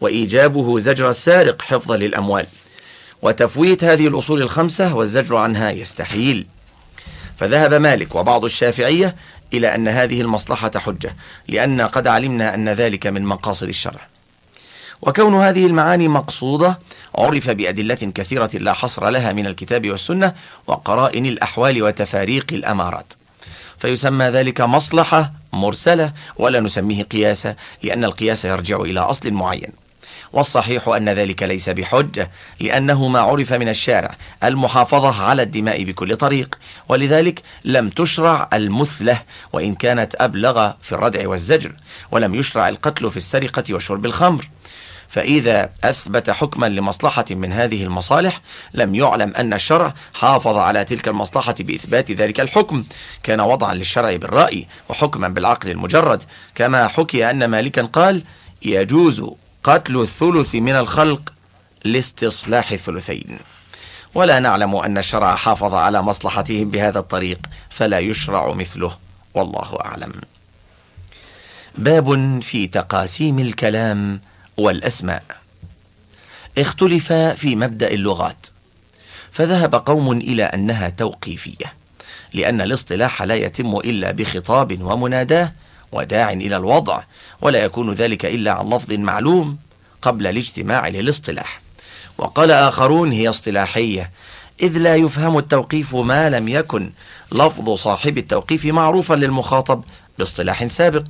Speaker 1: وإيجابه زجر السارق حفظا للأموال. وتفويت هذه الأصول الخمسة والزجر عنها يستحيل. فذهب مالك وبعض الشافعية إلى أن هذه المصلحة حجة لأن قد علمنا أن ذلك من مقاصد الشرع. وكون هذه المعاني مقصودة عرف بأدلة كثيرة لا حصر لها من الكتاب والسنة وقرائن الأحوال وتفاريق الأمارات. فيسمى ذلك مصلحة مرسلة ولا نسميه قياسا لأن القياس يرجع إلى أصل معين. والصحيح أن ذلك ليس بحجة لأنه ما عرف من الشارع المحافظة على الدماء بكل طريق. ولذلك لم تشرع المثلة وإن كانت أبلغ في الردع والزجر ولم يشرع القتل في السرقة وشرب الخمر. فإذا أثبت حكما لمصلحة من هذه المصالح لم يعلم أن الشرع حافظ على تلك المصلحة بإثبات ذلك الحكم. كان وضعا للشرع بالرأي وحكما بالعقل المجرد. كما حكي أن مالكا قال يجوز قتل الثلث من الخلق لاستصلاح الثلثين. ولا نعلم أن الشرع حافظ على مصلحتهم بهذا الطريق فلا يشرع مثله والله أعلم. باب في تقاسيم الكلام. والأسماء. اختلف في مبدأ اللغات فذهب قوم إلى أنها توقيفية لأن الاصطلاح لا يتم إلا بخطاب ومناداة وداع إلى الوضع ولا يكون ذلك إلا عن لفظ معلوم قبل الاجتماع للاصطلاح. وقال آخرون هي اصطلاحية إذ لا يفهم التوقيف ما لم يكن لفظ صاحب التوقيف معروفا للمخاطب باصطلاح سابق.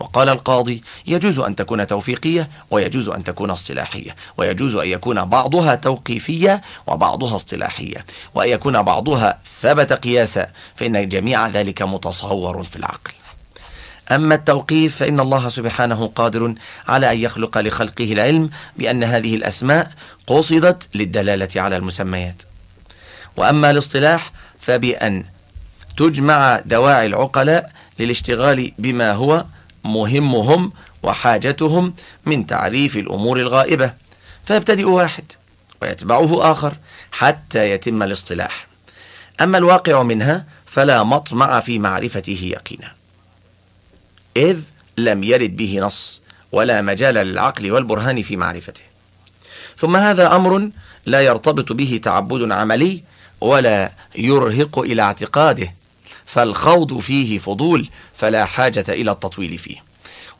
Speaker 1: وقال القاضي يجوز أن تكون توفيقية ويجوز أن تكون اصطلاحية ويجوز أن يكون بعضها توقيفية وبعضها اصطلاحية وأن يكون بعضها ثبت قياسا فإن جميع ذلك متصور في العقل. أما التوقيف فإن الله سبحانه قادر على أن يخلق لخلقه العلم بأن هذه الأسماء قصدت للدلالة على المسميات. وأما الاصطلاح فبأن تجمع دواعي العقلاء للاشتغال بما هو مهمهم وحاجتهم من تعريف الأمور الغائبة فيبتدئ واحد ويتبعه آخر حتى يتم الاصطلاح. أما الواقع منها فلا مطمع في معرفته يقينا. إذ لم يرد به نص ولا مجال للعقل والبرهان في معرفته. ثم هذا أمر لا يرتبط به تعبد عملي ولا يرهق إلى اعتقاده. فالخوض فيه فضول فلا حاجة إلى التطويل فيه.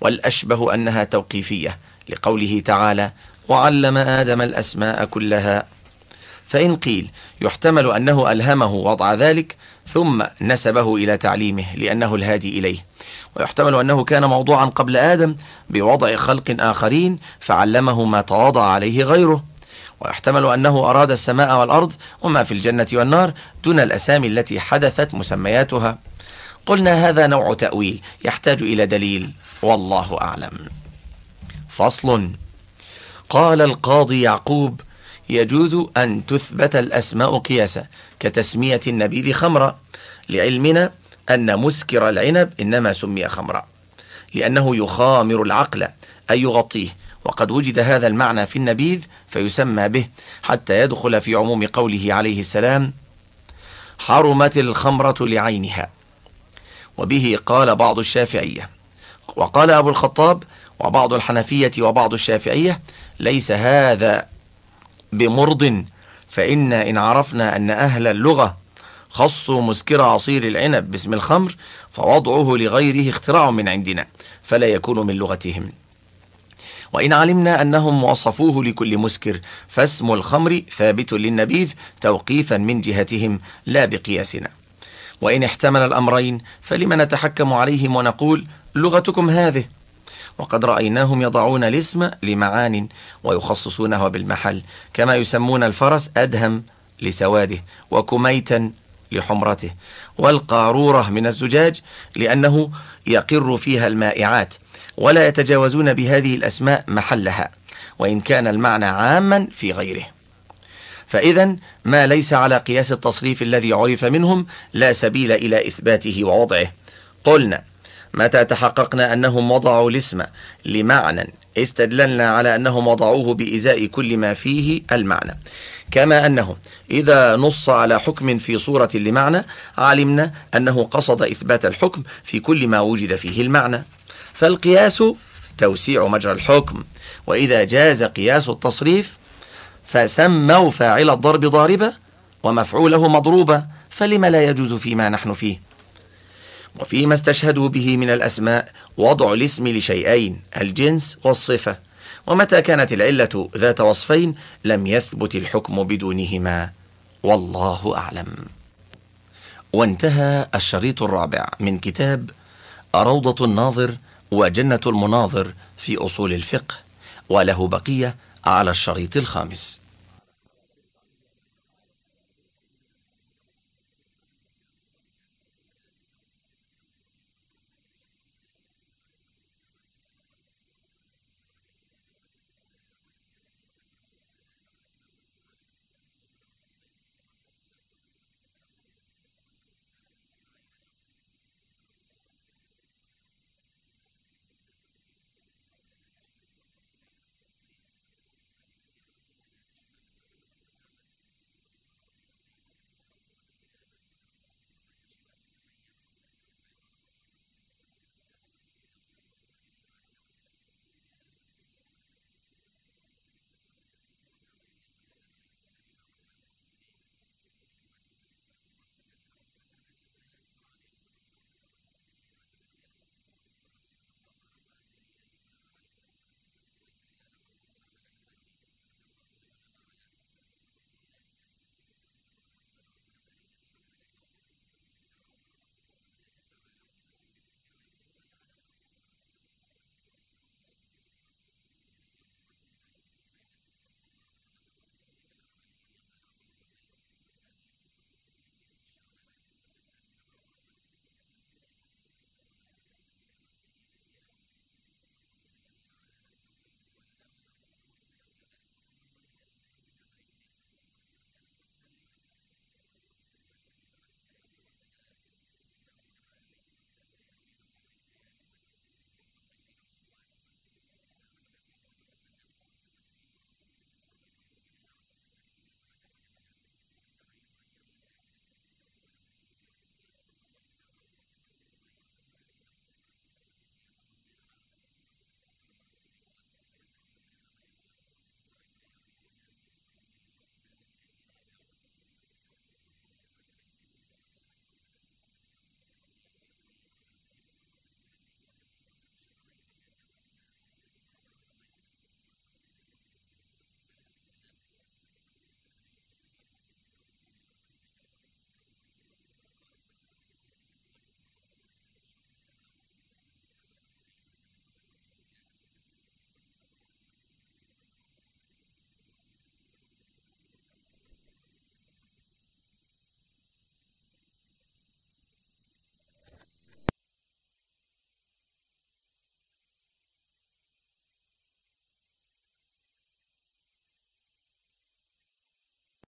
Speaker 1: والأشبه أنها توقيفية لقوله تعالى وعلم آدم الأسماء كلها فإن قيل يحتمل أنه ألهمه وضع ذلك ثم نسبه إلى تعليمه لأنه الهادي إليه. ويحتمل أنه كان موضوعا قبل آدم بوضع خلق آخرين فعلمه ما تواضع عليه غيره. ويحتمل أنه أراد السماء والأرض وما في الجنة والنار دون الأسامي التي حدثت مسمياتها. قلنا هذا نوع تأويل يحتاج إلى دليل والله أعلم. فصل. قال القاضي يعقوب يجوز أن تثبت الأسماء قياسا كتسمية النبيذ خمرا لعلمنا أن مسكر العنب إنما سمي خمرا لأنه يخامر العقل أي يغطيه وقد وجد هذا المعنى في النبيذ فيسمى به حتى يدخل في عموم قوله عليه السلام حرمت الخمرة لعينها. وبه قال بعض الشافعية وقال أبو الخطاب وبعض الحنفية وبعض الشافعية ليس هذا بمرض فإن إن عرفنا أن أهل اللغة خصوا مسكر عصير العنب باسم الخمر فوضعه لغيره اختراع من عندنا فلا يكون من لغتهم. وإن علمنا أنهم وصفوه لكل مسكر فاسم الخمر ثابت للنبيذ توقيفا من جهتهم لا بقياسنا. وإن احتمل الأمرين فلم نتحكم عليهم ونقول لغتكم هذه؟ وقد رأيناهم يضعون الاسم لمعان ويخصصونه بالمحل كما يسمون الفرس أدهم لسواده وكميتا لحمرته والقارورة من الزجاج لأنه يقر فيها المائعات ولا يتجاوزون بهذه الأسماء محلها وإن كان المعنى عاما في غيره. فإذا ما ليس على قياس التصريف الذي عرف منهم لا سبيل إلى إثباته ووضعه. قلنا متى تحققنا أنهم وضعوا الاسم لمعنى استدللنا على أنهم وضعوه بإزاء كل ما فيه المعنى. كما أنه إذا نص على حكم في صورة لمعنى علمنا أنه قصد إثبات الحكم في كل ما وجد فيه المعنى. فالقياس توسيع مجرى الحكم. وإذا جاز قياس التصريف فسموا فاعل الضرب ضاربة ومفعوله مضروبة فلما لا يجوز فيما نحن فيه؟ وفيما استشهدوا به من الأسماء وضع الاسم لشيئين الجنس والصفة. ومتى كانت العلة ذات وصفين لم يثبت الحكم بدونهما؟ والله أعلم. وانتهى الشريط الرابع من كتاب روضة الناظر وجنة المناظر في أصول الفقه وله بقية على الشريط الخامس.